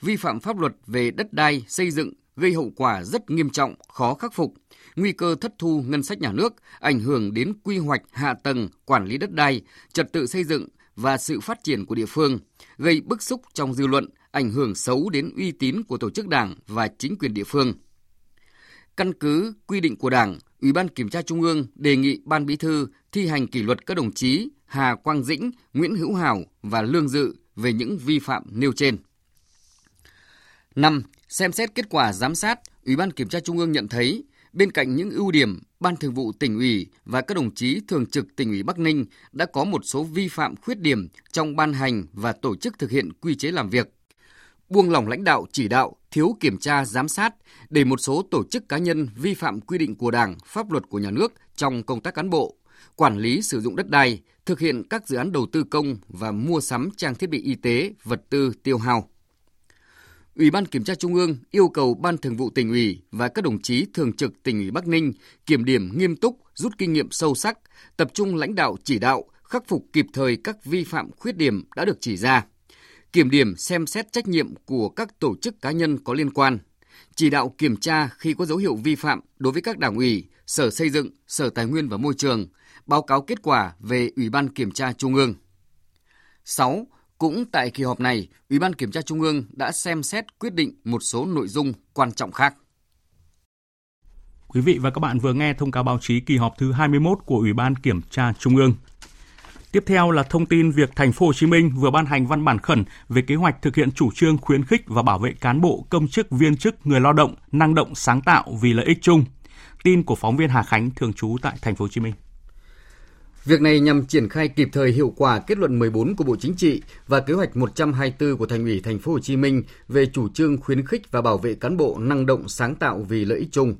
vi phạm pháp luật về đất đai, xây dựng, gây hậu quả rất nghiêm trọng, khó khắc phục, nguy cơ thất thu ngân sách nhà nước, ảnh hưởng đến quy hoạch hạ tầng, quản lý đất đai, trật tự xây dựng và sự phát triển của địa phương, gây bức xúc trong dư luận, ảnh hưởng xấu đến uy tín của tổ chức đảng và chính quyền địa phương. Căn cứ quy định của Đảng, Ủy ban Kiểm tra Trung ương đề nghị Ban Bí thư thi hành kỷ luật các đồng chí Hà Quang Dĩnh, Nguyễn Hữu Hảo và Lương Dự về những vi phạm nêu trên. 5. Xem xét kết quả giám sát, Ủy ban Kiểm tra Trung ương nhận thấy Bên cạnh những ưu điểm, Ban Thường vụ tỉnh ủy và các đồng chí thường trực tỉnh ủy Bắc Ninh đã có một số vi phạm khuyết điểm trong ban hành và tổ chức thực hiện quy chế làm việc. Buông lỏng lãnh đạo chỉ đạo, thiếu kiểm tra giám sát để một số tổ chức cá nhân vi phạm quy định của Đảng, pháp luật của nhà nước trong công tác cán bộ, quản lý sử dụng đất đai, thực hiện các dự án đầu tư công và mua sắm trang thiết bị y tế, vật tư tiêu hao. Ủy ban Kiểm tra Trung ương yêu cầu Ban Thường vụ tỉnh ủy và các đồng chí thường trực tỉnh ủy Bắc Ninh kiểm điểm nghiêm túc, rút kinh nghiệm sâu sắc, tập trung lãnh đạo chỉ đạo, khắc phục kịp thời các vi phạm khuyết điểm đã được chỉ ra. Kiểm điểm xem xét trách nhiệm của các tổ chức cá nhân có liên quan, chỉ đạo kiểm tra khi có dấu hiệu vi phạm đối với các đảng ủy, Sở Xây dựng, Sở Tài nguyên và Môi trường, báo cáo kết quả về Ủy ban Kiểm tra Trung ương. 6 cũng tại kỳ họp này, Ủy ban Kiểm tra Trung ương đã xem xét quyết định một số nội dung quan trọng khác. Quý vị và các bạn vừa nghe thông cáo báo chí kỳ họp thứ 21 của Ủy ban Kiểm tra Trung ương. Tiếp theo là thông tin việc thành phố Hồ Chí Minh vừa ban hành văn bản khẩn về kế hoạch thực hiện chủ trương khuyến khích và bảo vệ cán bộ, công chức, viên chức, người lao động năng động sáng tạo vì lợi ích chung. Tin của phóng viên Hà Khánh thường trú tại thành phố Hồ Chí Minh. Việc này nhằm triển khai kịp thời hiệu quả kết luận 14 của Bộ Chính trị và kế hoạch 124 của Thành ủy Thành phố Hồ Chí Minh về chủ trương khuyến khích và bảo vệ cán bộ năng động sáng tạo vì lợi ích chung.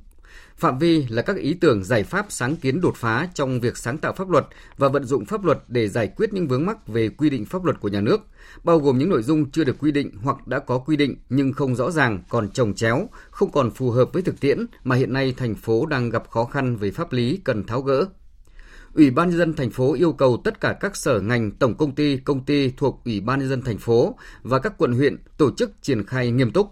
Phạm vi là các ý tưởng giải pháp sáng kiến đột phá trong việc sáng tạo pháp luật và vận dụng pháp luật để giải quyết những vướng mắc về quy định pháp luật của nhà nước, bao gồm những nội dung chưa được quy định hoặc đã có quy định nhưng không rõ ràng, còn trồng chéo, không còn phù hợp với thực tiễn mà hiện nay thành phố đang gặp khó khăn về pháp lý cần tháo gỡ. Ủy ban nhân dân thành phố yêu cầu tất cả các sở ngành, tổng công ty, công ty thuộc Ủy ban nhân dân thành phố và các quận huyện tổ chức triển khai nghiêm túc.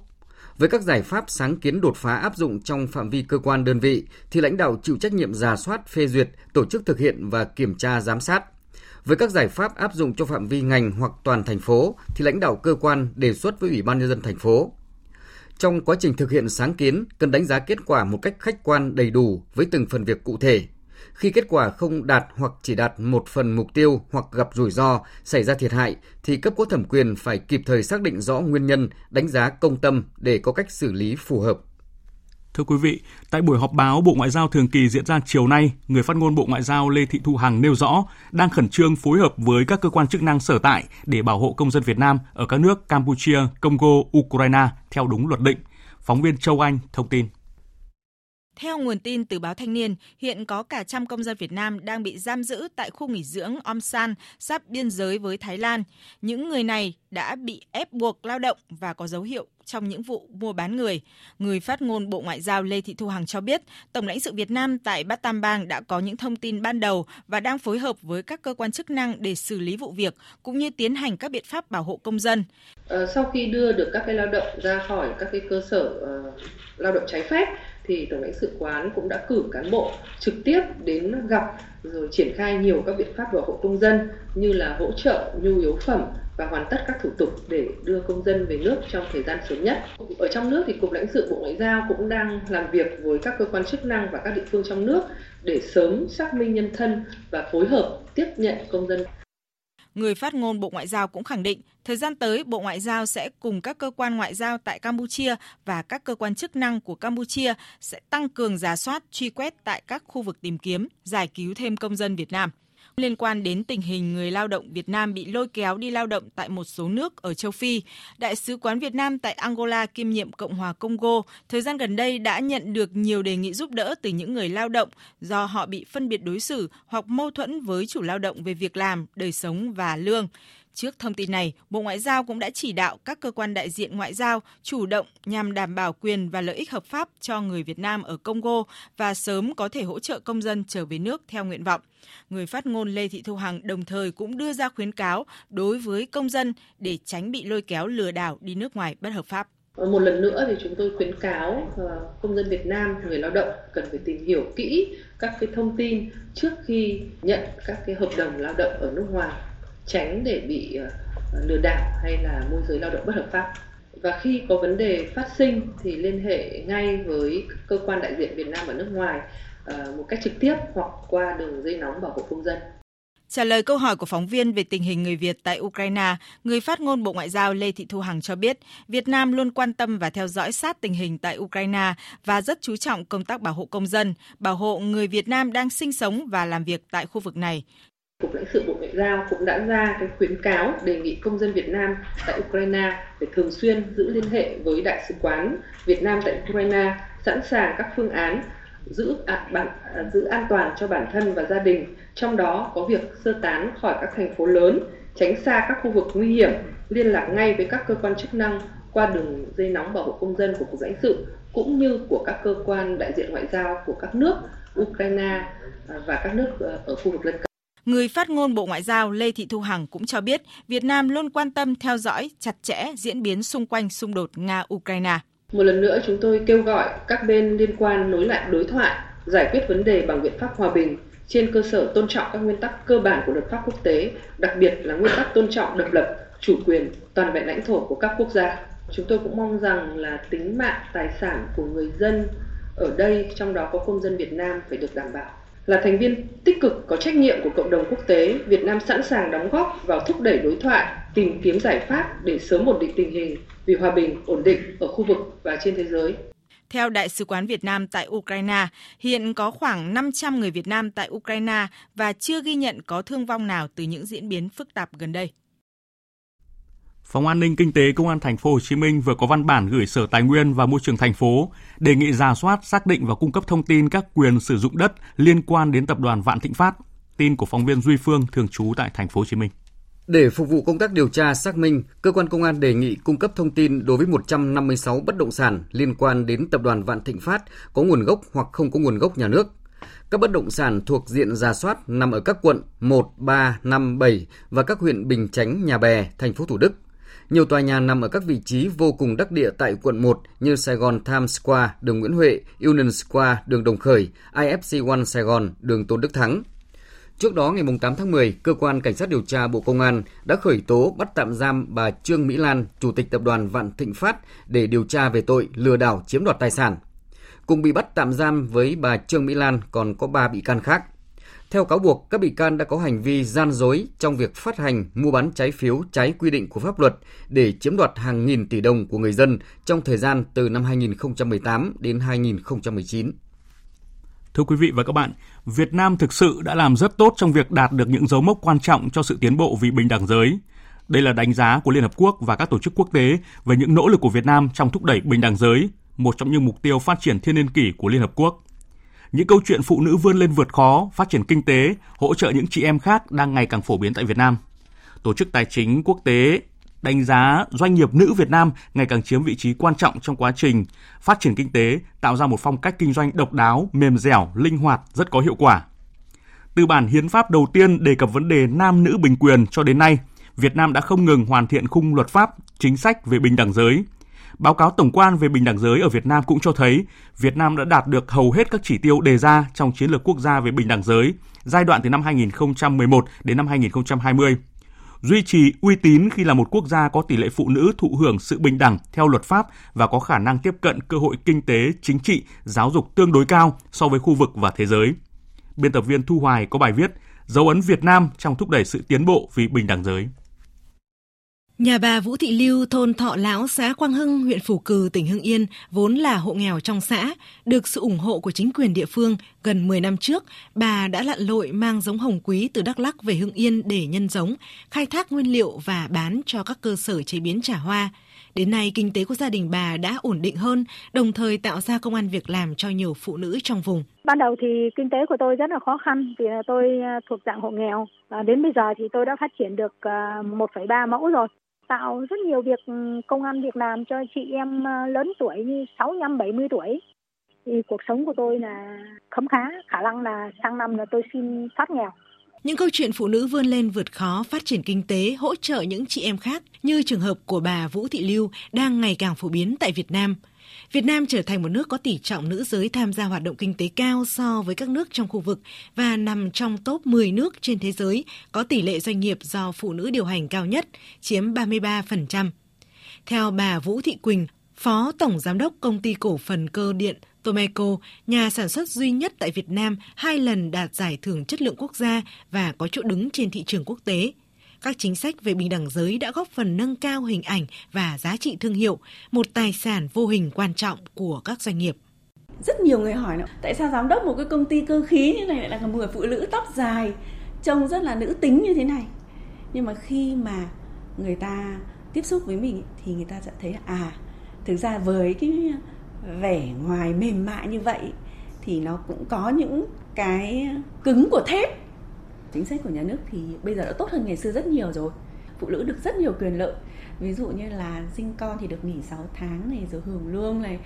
Với các giải pháp sáng kiến đột phá áp dụng trong phạm vi cơ quan đơn vị thì lãnh đạo chịu trách nhiệm giả soát, phê duyệt, tổ chức thực hiện và kiểm tra giám sát. Với các giải pháp áp dụng cho phạm vi ngành hoặc toàn thành phố thì lãnh đạo cơ quan đề xuất với Ủy ban nhân dân thành phố. Trong quá trình thực hiện sáng kiến, cần đánh giá kết quả một cách khách quan đầy đủ với từng phần việc cụ thể, khi kết quả không đạt hoặc chỉ đạt một phần mục tiêu hoặc gặp rủi ro, xảy ra thiệt hại, thì cấp có thẩm quyền phải kịp thời xác định rõ nguyên nhân, đánh giá công tâm để có cách xử lý phù hợp. Thưa quý vị, tại buổi họp báo Bộ Ngoại giao thường kỳ diễn ra chiều nay, người phát ngôn Bộ Ngoại giao Lê Thị Thu Hằng nêu rõ đang khẩn trương phối hợp với các cơ quan chức năng sở tại để bảo hộ công dân Việt Nam ở các nước Campuchia, Congo, Ukraine theo đúng luật định. Phóng viên Châu Anh thông tin. Theo nguồn tin từ báo Thanh niên, hiện có cả trăm công dân Việt Nam đang bị giam giữ tại khu nghỉ dưỡng Om San, sắp biên giới với Thái Lan. Những người này đã bị ép buộc lao động và có dấu hiệu trong những vụ mua bán người. Người phát ngôn Bộ Ngoại giao Lê Thị Thu Hằng cho biết, Tổng lãnh sự Việt Nam tại Batam Bang đã có những thông tin ban đầu và đang phối hợp với các cơ quan chức năng để xử lý vụ việc cũng như tiến hành các biện pháp bảo hộ công dân. Ờ, sau khi đưa được các cái lao động ra khỏi các cái cơ sở ờ, lao động trái phép thì tổng lãnh sự quán cũng đã cử cán bộ trực tiếp đến gặp, rồi triển khai nhiều các biện pháp bảo hộ công dân như là hỗ trợ nhu yếu phẩm và hoàn tất các thủ tục để đưa công dân về nước trong thời gian sớm nhất. Ở trong nước thì Cục lãnh sự Bộ Ngoại giao cũng đang làm việc với các cơ quan chức năng và các địa phương trong nước để sớm xác minh nhân thân và phối hợp tiếp nhận công dân Người phát ngôn Bộ Ngoại giao cũng khẳng định, thời gian tới Bộ Ngoại giao sẽ cùng các cơ quan ngoại giao tại Campuchia và các cơ quan chức năng của Campuchia sẽ tăng cường giả soát, truy quét tại các khu vực tìm kiếm, giải cứu thêm công dân Việt Nam liên quan đến tình hình người lao động Việt Nam bị lôi kéo đi lao động tại một số nước ở châu Phi, Đại sứ quán Việt Nam tại Angola kiêm nhiệm Cộng hòa Congo thời gian gần đây đã nhận được nhiều đề nghị giúp đỡ từ những người lao động do họ bị phân biệt đối xử hoặc mâu thuẫn với chủ lao động về việc làm, đời sống và lương. Trước thông tin này, Bộ Ngoại giao cũng đã chỉ đạo các cơ quan đại diện ngoại giao chủ động nhằm đảm bảo quyền và lợi ích hợp pháp cho người Việt Nam ở Congo và sớm có thể hỗ trợ công dân trở về nước theo nguyện vọng. Người phát ngôn Lê Thị Thu Hằng đồng thời cũng đưa ra khuyến cáo đối với công dân để tránh bị lôi kéo lừa đảo đi nước ngoài bất hợp pháp. Một lần nữa thì chúng tôi khuyến cáo ờ, công dân Việt Nam, người lao động cần phải tìm hiểu kỹ các cái thông tin trước khi nhận các cái hợp đồng lao động ở nước ngoài tránh để bị ờ, lừa đảo hay là môi giới lao động bất hợp pháp và khi có vấn đề phát sinh thì liên hệ ngay với cơ quan đại diện Việt Nam ở nước ngoài ờ, một cách trực tiếp hoặc qua đường dây nóng bảo hộ công dân. Trả lời câu hỏi của phóng viên về tình hình người Việt tại Ukraine, người phát ngôn Bộ Ngoại giao Lê Thị Thu Hằng cho biết, Việt Nam luôn quan tâm và theo dõi sát tình hình tại Ukraine và rất chú trọng công tác bảo hộ công dân, bảo hộ người Việt Nam đang sinh sống và làm việc tại khu vực này. Cục lãnh sự Bộ Ngoại giao cũng đã ra cái khuyến cáo đề nghị công dân Việt Nam tại Ukraine phải thường xuyên giữ liên hệ với Đại sứ quán Việt Nam tại Ukraine, sẵn sàng các phương án giữ à, bản, à, giữ an toàn cho bản thân và gia đình, trong đó có việc sơ tán khỏi các thành phố lớn, tránh xa các khu vực nguy hiểm, liên lạc ngay với các cơ quan chức năng qua đường dây nóng bảo hộ công dân của Cục lãnh sự cũng như của các cơ quan đại diện ngoại giao của các nước Ukraine à, và các nước ờ, ở khu vực lân cận. Người phát ngôn Bộ Ngoại giao Lê Thị Thu Hằng cũng cho biết Việt Nam luôn quan tâm theo dõi chặt chẽ diễn biến xung quanh xung đột Nga-Ukraine. Một lần nữa chúng tôi kêu gọi các bên liên quan nối lại đối thoại, giải quyết vấn đề bằng biện pháp hòa bình trên cơ sở tôn trọng các nguyên tắc cơ bản của luật pháp quốc tế, đặc biệt là nguyên tắc tôn trọng độc lập, chủ quyền, toàn vẹn lãnh thổ của các quốc gia. Chúng tôi cũng mong rằng là tính mạng, tài sản của người dân ở đây, trong đó có công dân Việt Nam phải được đảm bảo. Là thành viên tích cực có trách nhiệm của cộng đồng quốc tế, Việt Nam sẵn sàng đóng góp vào thúc đẩy đối thoại, tìm kiếm giải pháp để sớm ổn định tình hình vì hòa bình, ổn định ở khu vực và trên thế giới. Theo Đại sứ quán Việt Nam tại Ukraine, hiện có khoảng 500 người Việt Nam tại Ukraine và chưa ghi nhận có thương vong nào từ những diễn biến phức tạp gần đây. Phòng An ninh Kinh tế Công an Thành phố Hồ Chí Minh vừa có văn bản gửi Sở Tài nguyên và Môi trường thành phố đề nghị ra soát, xác định và cung cấp thông tin các quyền sử dụng đất liên quan đến tập đoàn Vạn Thịnh Phát. Tin của phóng viên Duy Phương thường trú tại Thành phố Hồ Chí Minh. Để phục vụ công tác điều tra xác minh, cơ quan công an đề nghị cung cấp thông tin đối với 156 bất động sản liên quan đến tập đoàn Vạn Thịnh Phát có nguồn gốc hoặc không có nguồn gốc nhà nước. Các bất động sản thuộc diện giả soát nằm ở các quận 1, 3, 5, 7 và các huyện Bình Chánh, Nhà Bè, thành phố Thủ Đức. Nhiều tòa nhà nằm ở các vị trí vô cùng đắc địa tại quận 1 như Sài Gòn Times Square, đường Nguyễn Huệ, Union Square, đường Đồng Khởi, IFC One Sài Gòn, đường Tôn Đức Thắng. Trước đó ngày 8 tháng 10, cơ quan cảnh sát điều tra Bộ Công an đã khởi tố bắt tạm giam bà Trương Mỹ Lan, chủ tịch tập đoàn Vạn Thịnh Phát để điều tra về tội lừa đảo chiếm đoạt tài sản. Cùng bị bắt tạm giam với bà Trương Mỹ Lan còn có 3 bị can khác. Theo cáo buộc, các bị can đã có hành vi gian dối trong việc phát hành, mua bán trái phiếu trái quy định của pháp luật để chiếm đoạt hàng nghìn tỷ đồng của người dân trong thời gian từ năm 2018 đến 2019. Thưa quý vị và các bạn, Việt Nam thực sự đã làm rất tốt trong việc đạt được những dấu mốc quan trọng cho sự tiến bộ vì bình đẳng giới. Đây là đánh giá của Liên Hợp Quốc và các tổ chức quốc tế về những nỗ lực của Việt Nam trong thúc đẩy bình đẳng giới, một trong những mục tiêu phát triển thiên niên kỷ của Liên Hợp Quốc. Những câu chuyện phụ nữ vươn lên vượt khó, phát triển kinh tế, hỗ trợ những chị em khác đang ngày càng phổ biến tại Việt Nam. Tổ chức Tài chính Quốc tế đánh giá doanh nghiệp nữ Việt Nam ngày càng chiếm vị trí quan trọng trong quá trình phát triển kinh tế, tạo ra một phong cách kinh doanh độc đáo, mềm dẻo, linh hoạt, rất có hiệu quả. Từ bản hiến pháp đầu tiên đề cập vấn đề nam nữ bình quyền cho đến nay, Việt Nam đã không ngừng hoàn thiện khung luật pháp, chính sách về bình đẳng giới. Báo cáo tổng quan về bình đẳng giới ở Việt Nam cũng cho thấy Việt Nam đã đạt được hầu hết các chỉ tiêu đề ra trong chiến lược quốc gia về bình đẳng giới giai đoạn từ năm 2011 đến năm 2020 duy trì uy tín khi là một quốc gia có tỷ lệ phụ nữ thụ hưởng sự bình đẳng theo luật pháp và có khả năng tiếp cận cơ hội kinh tế, chính trị, giáo dục tương đối cao so với khu vực và thế giới. Biên tập viên Thu Hoài có bài viết Dấu ấn Việt Nam trong thúc đẩy sự tiến bộ vì bình đẳng giới. Nhà bà Vũ Thị Lưu, thôn Thọ Lão, xã Quang Hưng, huyện Phủ Cừ, tỉnh Hưng Yên, vốn là hộ nghèo trong xã, được sự ủng hộ của chính quyền địa phương. Gần 10 năm trước, bà đã lặn lội mang giống hồng quý từ Đắk Lắc về Hưng Yên để nhân giống, khai thác nguyên liệu và bán cho các cơ sở chế biến trà hoa. Đến nay, kinh tế của gia đình bà đã ổn định hơn, đồng thời tạo ra công an việc làm cho nhiều phụ nữ trong vùng. Ban đầu thì kinh tế của tôi rất là khó khăn vì tôi à, thuộc dạng hộ nghèo. À, đến bây giờ thì tôi đã phát triển được à, 1,3 mẫu rồi tạo rất nhiều việc ừ, công an việc làm cho chị em ờ, lớn tuổi như 65 70 tuổi. Thì cuộc sống của tôi là khấm khá, khả năng là sang năm là tôi xin thoát nghèo. Những câu chuyện phụ nữ vươn lên vượt khó, phát triển kinh tế, hỗ trợ những chị em khác như trường hợp của bà Vũ Thị Lưu đang ngày càng phổ biến tại Việt Nam. Việt Nam trở thành một nước có tỷ trọng nữ giới tham gia hoạt động kinh tế cao so với các nước trong khu vực và nằm trong top 10 nước trên thế giới có tỷ lệ doanh nghiệp do phụ nữ điều hành cao nhất, chiếm 33%. Theo bà Vũ Thị Quỳnh, Phó Tổng Giám đốc Công ty Cổ phần Cơ điện Tomeco, nhà sản xuất duy nhất tại Việt Nam hai lần đạt giải thưởng chất lượng quốc gia và có chỗ đứng trên thị trường quốc tế. Các chính sách về bình đẳng giới đã góp phần nâng cao hình ảnh và giá trị thương hiệu, một tài sản vô hình quan trọng của các doanh nghiệp. Rất nhiều người hỏi tại sao giám đốc một cái công ty cơ khí như này lại là một người phụ nữ tóc dài, trông rất là nữ tính như thế này. Nhưng mà khi mà người ta tiếp xúc với mình thì người ta sẽ thấy à thực ra với cái vẻ ngoài mềm mại như vậy thì nó cũng có những cái cứng của thép chính sách của nhà nước thì bây giờ đã tốt hơn ngày xưa rất nhiều rồi. Phụ nữ được rất nhiều quyền lợi. Ví dụ như là sinh con thì được nghỉ 6 tháng này rồi hưởng lương này.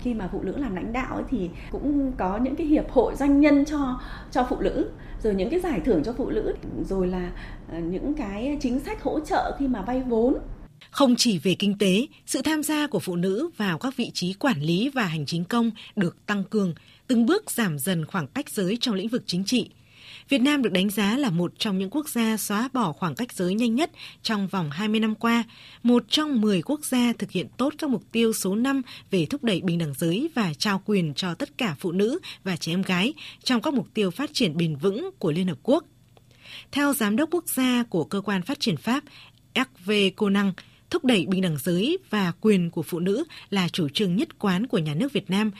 Khi mà phụ nữ làm lãnh đạo ấy thì cũng có những cái hiệp hội doanh nhân cho cho phụ nữ rồi những cái giải thưởng cho phụ nữ rồi là ờ, những cái chính sách hỗ trợ khi mà vay vốn. Không chỉ về kinh tế, sự tham gia của phụ nữ vào các vị trí quản lý và hành chính công được tăng cường, từng bước giảm dần khoảng cách giới trong lĩnh vực chính trị. Việt Nam được đánh giá là một trong những quốc gia xóa bỏ khoảng cách giới nhanh nhất trong vòng 20 năm qua, một trong 10 quốc gia thực hiện tốt các mục tiêu số 5 về thúc đẩy bình đẳng giới và trao quyền cho tất cả phụ nữ và trẻ em gái trong các mục tiêu phát triển bền vững của Liên Hợp Quốc. Theo Giám đốc Quốc gia của Cơ quan Phát triển Pháp, Hervé Conang, thúc đẩy bình đẳng giới và quyền của phụ nữ là chủ trương nhất quán của nhà nước Việt Nam.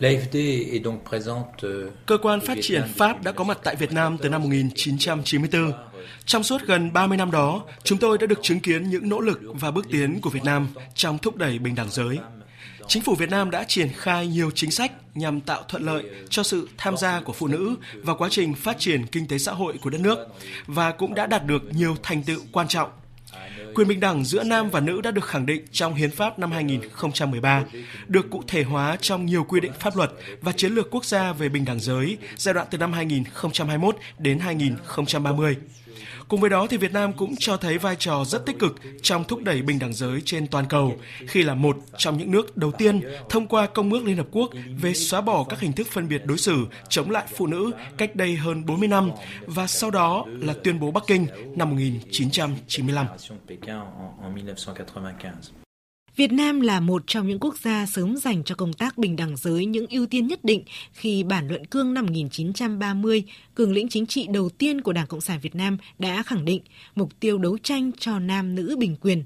Euh, Cơ quan phát triển Pháp đã có mặt tại Việt Nam từ năm 1994. Trong suốt gần 30 năm đó, chúng tôi đã được chứng kiến những nỗ lực và bước tiến của Việt Nam trong thúc đẩy bình đẳng giới. Chính phủ Việt Nam đã triển khai nhiều chính sách nhằm tạo thuận lợi cho sự tham gia của phụ nữ vào quá trình phát triển kinh tế xã hội của đất nước và cũng đã đạt được nhiều thành tựu quan trọng Quyền bình đẳng giữa nam và nữ đã được khẳng định trong Hiến pháp năm 2013, được cụ thể hóa trong nhiều quy định pháp luật và chiến lược quốc gia về bình đẳng giới giai đoạn từ năm 2021 đến 2030. Cùng với đó thì Việt Nam cũng cho thấy vai trò rất tích cực trong thúc đẩy bình đẳng giới trên toàn cầu, khi là một trong những nước đầu tiên thông qua Công ước Liên Hợp Quốc về xóa bỏ các hình thức phân biệt đối xử, chống lại phụ nữ cách đây hơn 40 năm và sau đó là tuyên bố Bắc Kinh năm 1995. Việt Nam là một trong những quốc gia sớm dành cho công tác bình đẳng giới những ưu tiên nhất định khi bản luận cương năm 1930, cường lĩnh chính trị đầu tiên của Đảng Cộng sản Việt Nam đã khẳng định mục tiêu đấu tranh cho nam nữ bình quyền.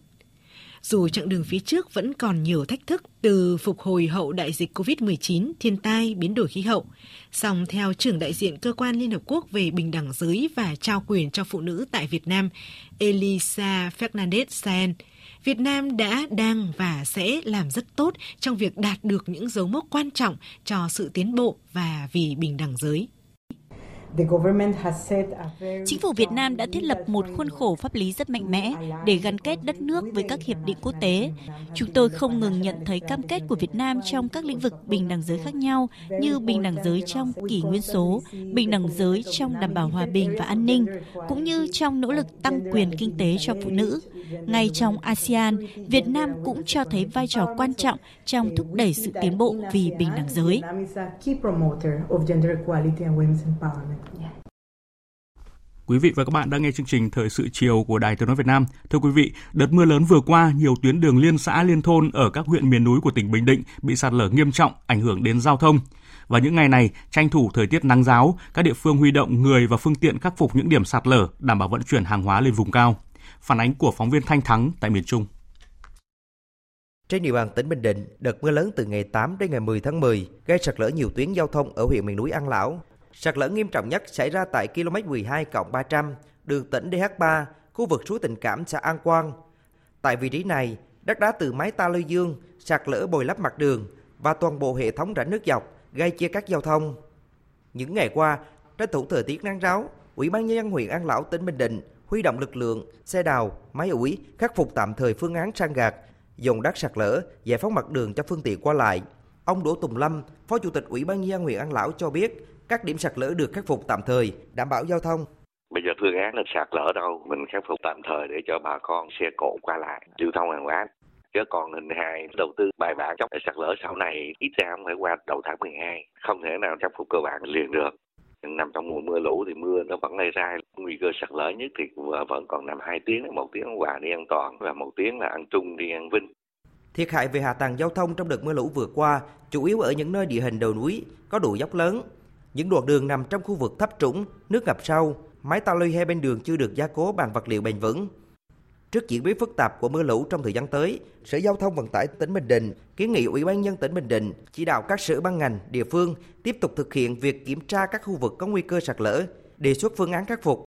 Dù chặng đường phía trước vẫn còn nhiều thách thức từ phục hồi hậu đại dịch COVID-19, thiên tai, biến đổi khí hậu, song theo trưởng đại diện cơ quan Liên Hợp Quốc về bình đẳng giới và trao quyền cho phụ nữ tại Việt Nam, Elisa Fernandez Saen, Việt Nam đã, đang và sẽ làm rất tốt trong việc đạt được những dấu mốc quan trọng cho sự tiến bộ và vì bình đẳng giới. Chính phủ Việt Nam đã thiết lập một khuôn khổ pháp lý rất mạnh mẽ để gắn kết đất nước với các hiệp định quốc tế. Chúng tôi không ngừng nhận thấy cam kết của Việt Nam trong các lĩnh vực bình đẳng giới khác nhau như bình đẳng giới trong kỷ nguyên số, bình đẳng giới trong đảm bảo hòa bình và an ninh, cũng như trong nỗ lực tăng quyền kinh tế cho phụ nữ. Ngay trong ASEAN, Việt Nam cũng cho thấy vai trò quan trọng trong thúc đẩy sự tiến bộ vì bình đẳng giới. Quý vị và các bạn đang nghe chương trình Thời sự chiều của Đài Tiếng nói Việt Nam. Thưa quý vị, đợt mưa lớn vừa qua, nhiều tuyến đường liên xã liên thôn ở các huyện miền núi của tỉnh Bình Định bị sạt lở nghiêm trọng, ảnh hưởng đến giao thông. Và những ngày này, tranh thủ thời tiết nắng giáo, các địa phương huy động người và phương tiện khắc phục những điểm sạt lở, đảm bảo vận chuyển hàng hóa lên vùng cao. Phản ánh của phóng viên Thanh Thắng tại miền Trung. Trên địa bàn tỉnh Bình Định, đợt mưa lớn từ ngày 8 đến ngày 10 tháng 10 gây sạt lở nhiều tuyến giao thông ở huyện miền núi An Lão. Sạt lở nghiêm trọng nhất xảy ra tại km 12 300, đường tỉnh DH3, khu vực suối Tình Cảm, xã An Quang. Tại vị trí này, đất đá từ mái ta lưu dương sạt lở bồi lấp mặt đường và toàn bộ hệ thống rãnh nước dọc gây chia cắt giao thông. Những ngày qua, tranh thủ thời tiết nắng ráo, Ủy ban nhân dân huyện An Lão tỉnh Bình Định huy động lực lượng, xe đào, máy ủi khắc phục tạm thời phương án san gạt, dồn đất sạt lở, giải phóng mặt đường cho phương tiện qua lại. Ông Đỗ Tùng Lâm, Phó Chủ tịch Ủy ban nhân dân huyện An Lão cho biết, các điểm sạt lở được khắc phục tạm thời, đảm bảo giao thông. Bây giờ phương án là sạt lở đâu, mình khắc phục tạm thời để cho bà con xe cộ qua lại, lưu thông hàng hóa. Chứ còn hình hai đầu tư bài bản trong sạt lở sau này ít ra không phải qua đầu tháng 12, không thể nào khắc phục cơ bản liền được nằm trong mùa mưa lũ thì mưa nó vẫn lây ra nguy cơ sạt lở nhất thì vẫn còn nằm hai tiếng một tiếng hòa đi an toàn và một tiếng là ăn trung đi an vinh thiệt hại về hạ tầng giao thông trong đợt mưa lũ vừa qua chủ yếu ở những nơi địa hình đồi núi có độ dốc lớn những đoạn đường nằm trong khu vực thấp trũng nước ngập sâu mái ta luy hai bên đường chưa được gia cố bằng vật liệu bền vững Trước diễn biến phức tạp của mưa lũ trong thời gian tới, Sở Giao thông Vận tải tỉnh Bình Định kiến nghị Ủy ban nhân tỉnh Bình Định chỉ đạo các sở ban ngành, địa phương tiếp tục thực hiện việc kiểm tra các khu vực có nguy cơ sạt lở, đề xuất phương án khắc phục.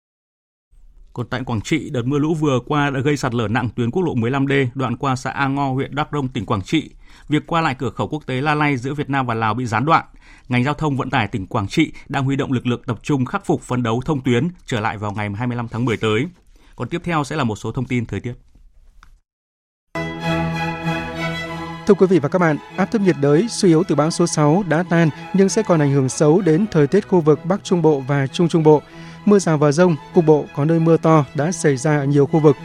Còn tại Quảng Trị, đợt mưa lũ vừa qua đã gây sạt lở nặng tuyến quốc lộ 15D đoạn qua xã A Ngo, huyện Đắk Rông, tỉnh Quảng Trị. Việc qua lại cửa khẩu quốc tế La Lai giữa Việt Nam và Lào bị gián đoạn. Ngành giao thông vận tải tỉnh Quảng Trị đang huy động lực lượng tập trung khắc phục phấn đấu thông tuyến trở lại vào ngày 25 tháng 10 tới. Còn tiếp theo sẽ là một số thông tin thời tiết. Thưa quý vị và các bạn, áp thấp nhiệt đới suy yếu từ bão số 6 đã tan nhưng sẽ còn ảnh hưởng xấu đến thời tiết khu vực Bắc Trung Bộ và Trung Trung Bộ. Mưa rào và rông, cục bộ có nơi mưa to đã xảy ra ở nhiều khu vực.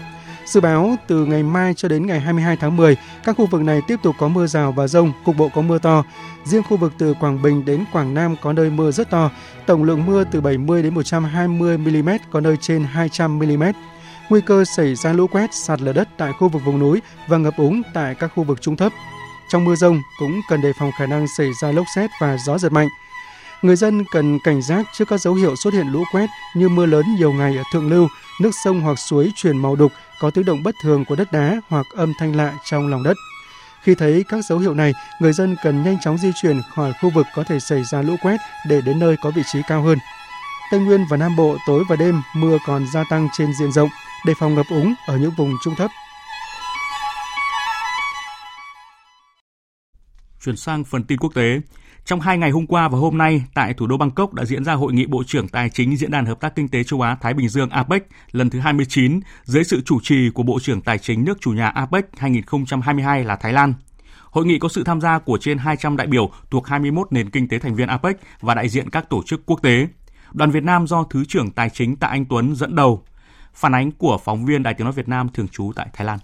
Dự báo từ ngày mai cho đến ngày 22 tháng 10, các khu vực này tiếp tục có mưa rào và rông, cục bộ có mưa to. Riêng khu vực từ Quảng Bình đến Quảng Nam có nơi mưa rất to, tổng lượng mưa từ 70 đến 120 mm, có nơi trên 200 mm nguy cơ xảy ra lũ quét, sạt lở đất tại khu vực vùng núi và ngập úng tại các khu vực trung thấp. Trong mưa rông cũng cần đề phòng khả năng xảy ra lốc xét và gió giật mạnh. Người dân cần cảnh giác trước các dấu hiệu xuất hiện lũ quét như mưa lớn nhiều ngày ở thượng lưu, nước sông hoặc suối chuyển màu đục, có tiếng động bất thường của đất đá hoặc âm thanh lạ trong lòng đất. Khi thấy các dấu hiệu này, người dân cần nhanh chóng di chuyển khỏi khu vực có thể xảy ra lũ quét để đến nơi có vị trí cao hơn. Tây Nguyên và Nam Bộ tối và đêm mưa còn gia tăng trên diện rộng đề phòng ngập úng ở những vùng trung thấp. Chuyển sang phần tin quốc tế. Trong hai ngày hôm qua và hôm nay, tại thủ đô Bangkok đã diễn ra hội nghị Bộ trưởng Tài chính Diễn đàn Hợp tác Kinh tế Châu Á-Thái Bình Dương APEC lần thứ 29 dưới sự chủ trì của Bộ trưởng Tài chính nước chủ nhà APEC 2022 là Thái Lan. Hội nghị có sự tham gia của trên 200 đại biểu thuộc 21 nền kinh tế thành viên APEC và đại diện các tổ chức quốc tế. Đoàn Việt Nam do Thứ trưởng Tài chính Tạ Anh Tuấn dẫn đầu. Phản ánh của phóng viên Đài Tiếng Nói Việt Nam thường trú tại Thái Lan.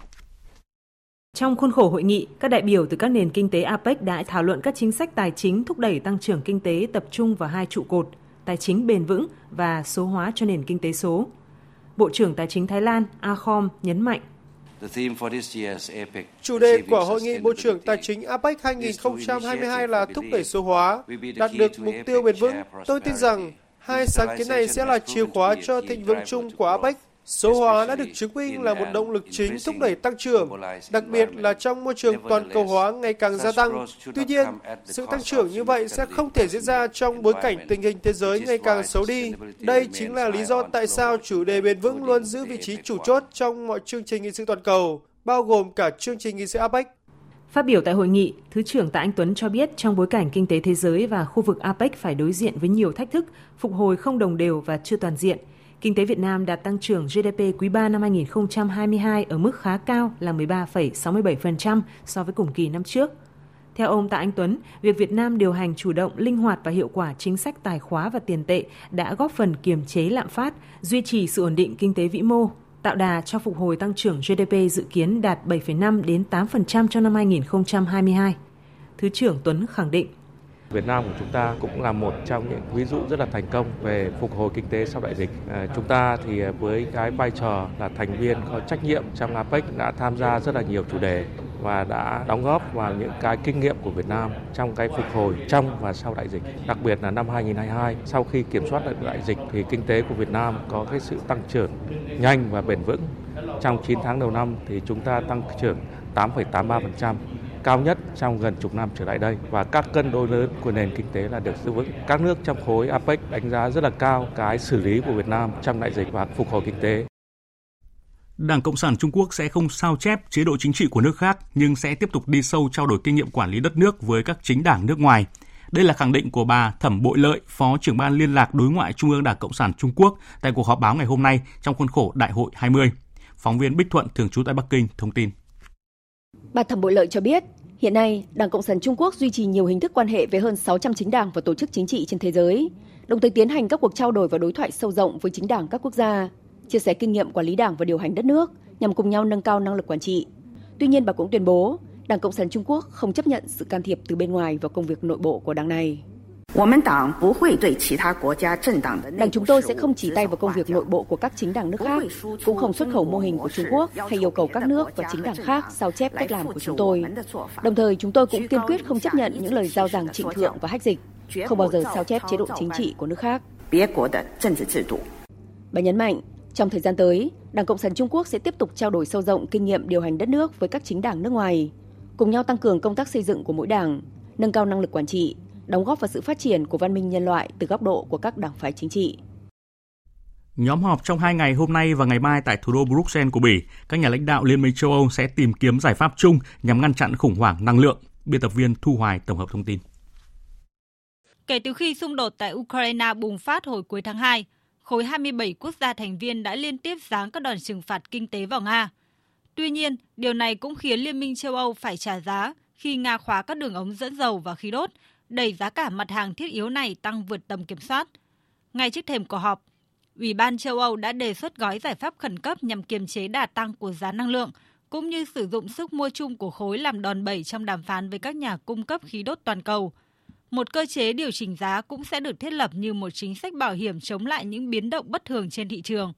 Trong khuôn khổ hội nghị, các đại biểu từ các nền kinh tế APEC đã thảo luận các chính sách tài chính thúc đẩy tăng trưởng kinh tế tập trung vào hai trụ cột, tài chính bền vững và số hóa cho nền kinh tế số. Bộ trưởng Tài chính Thái Lan Akhom nhấn mạnh Chủ đề của Hội nghị Bộ trưởng Tài chính APEC 2022 là thúc đẩy số hóa, đạt được mục tiêu bền vững. Tôi tin rằng Hai sáng kiến này sẽ là chìa khóa cho thịnh vượng chung của APEC. Số hóa đã được chứng minh là một động lực chính thúc đẩy tăng trưởng, đặc biệt là trong môi trường toàn cầu hóa ngày càng gia tăng. Tuy nhiên, sự tăng trưởng như vậy sẽ không thể diễn ra trong bối cảnh tình hình thế giới ngày càng xấu đi. Đây chính là lý do tại sao chủ đề bền vững luôn giữ vị trí chủ chốt trong mọi chương trình nghị sự toàn cầu, bao gồm cả chương trình nghị sự APEC. Phát biểu tại hội nghị, Thứ trưởng Tạ Anh Tuấn cho biết trong bối cảnh kinh tế thế giới và khu vực APEC phải đối diện với nhiều thách thức, phục hồi không đồng đều và chưa toàn diện, kinh tế Việt Nam đạt tăng trưởng GDP quý 3 năm 2022 ở mức khá cao là 13,67% so với cùng kỳ năm trước. Theo ông Tạ Anh Tuấn, việc Việt Nam điều hành chủ động, linh hoạt và hiệu quả chính sách tài khóa và tiền tệ đã góp phần kiềm chế lạm phát, duy trì sự ổn định kinh tế vĩ mô, tạo đà cho phục hồi tăng trưởng GDP dự kiến đạt 7,5 đến 8% cho năm 2022. Thứ trưởng Tuấn khẳng định Việt Nam của chúng ta cũng là một trong những ví dụ rất là thành công về phục hồi kinh tế sau đại dịch. À, chúng ta thì với cái vai trò là thành viên có trách nhiệm trong APEC đã tham gia rất là nhiều chủ đề và đã đóng góp vào những cái kinh nghiệm của Việt Nam trong cái phục hồi trong và sau đại dịch. Đặc biệt là năm 2022 sau khi kiểm soát được đại dịch thì kinh tế của Việt Nam có cái sự tăng trưởng nhanh và bền vững Trong 9 tháng đầu năm thì chúng ta tăng trưởng 8,83%, cao nhất trong gần chục năm trở lại đây và các cân đối lớn của nền kinh tế là được giữ vững. Các nước trong khối APEC đánh giá rất là cao cái xử lý của Việt Nam trong đại dịch và phục hồi kinh tế. Đảng Cộng sản Trung Quốc sẽ không sao chép chế độ chính trị của nước khác nhưng sẽ tiếp tục đi sâu trao đổi kinh nghiệm quản lý đất nước với các chính đảng nước ngoài. Đây là khẳng định của bà Thẩm Bội Lợi, Phó trưởng ban liên lạc đối ngoại Trung ương Đảng Cộng sản Trung Quốc tại cuộc họp báo ngày hôm nay trong khuôn khổ Đại hội 20. Phóng viên Bích Thuận thường trú tại Bắc Kinh thông tin. Bà Thẩm Bội Lợi cho biết, hiện nay Đảng Cộng sản Trung Quốc duy trì nhiều hình thức quan hệ với hơn 600 chính đảng và tổ chức chính trị trên thế giới, đồng thời tiến hành các cuộc trao đổi và đối thoại sâu rộng với chính đảng các quốc gia, chia sẻ kinh nghiệm quản lý đảng và điều hành đất nước nhằm cùng nhau nâng cao năng lực quản trị. Tuy nhiên bà cũng tuyên bố, Đảng Cộng sản Trung Quốc không chấp nhận sự can thiệp từ bên ngoài vào công việc nội bộ của đảng này. Đảng chúng tôi sẽ không chỉ tay vào công việc nội bộ của các chính đảng nước khác, cũng không xuất khẩu mô hình của Trung Quốc hay yêu cầu các nước và chính đảng khác sao chép cách làm của chúng tôi. Đồng thời, chúng tôi cũng kiên quyết không chấp nhận những lời giao giảng trịnh thượng và hách dịch, không bao giờ sao chép chế độ chính trị của nước khác. Bà nhấn mạnh, trong thời gian tới, Đảng Cộng sản Trung Quốc sẽ tiếp tục trao đổi sâu rộng kinh nghiệm điều hành đất nước với các chính đảng nước ngoài, cùng nhau tăng cường công tác xây dựng của mỗi đảng, nâng cao năng lực quản trị, đóng góp vào sự phát triển của văn minh nhân loại từ góc độ của các đảng phái chính trị. Nhóm họp trong hai ngày hôm nay và ngày mai tại thủ đô Bruxelles của Bỉ, các nhà lãnh đạo Liên minh châu Âu sẽ tìm kiếm giải pháp chung nhằm ngăn chặn khủng hoảng năng lượng. Biên tập viên Thu Hoài tổng hợp thông tin. Kể từ khi xung đột tại Ukraine bùng phát hồi cuối tháng 2, khối 27 quốc gia thành viên đã liên tiếp giáng các đòn trừng phạt kinh tế vào Nga. Tuy nhiên, điều này cũng khiến Liên minh châu Âu phải trả giá khi Nga khóa các đường ống dẫn dầu và khí đốt, đẩy giá cả mặt hàng thiết yếu này tăng vượt tầm kiểm soát. Ngay trước thềm cuộc họp, Ủy ban châu Âu đã đề xuất gói giải pháp khẩn cấp nhằm kiềm chế đà tăng của giá năng lượng, cũng như sử dụng sức mua chung của khối làm đòn bẩy trong đàm phán với các nhà cung cấp khí đốt toàn cầu. Một cơ chế điều chỉnh giá cũng sẽ được thiết lập như một chính sách bảo hiểm chống lại những biến động bất thường trên thị trường.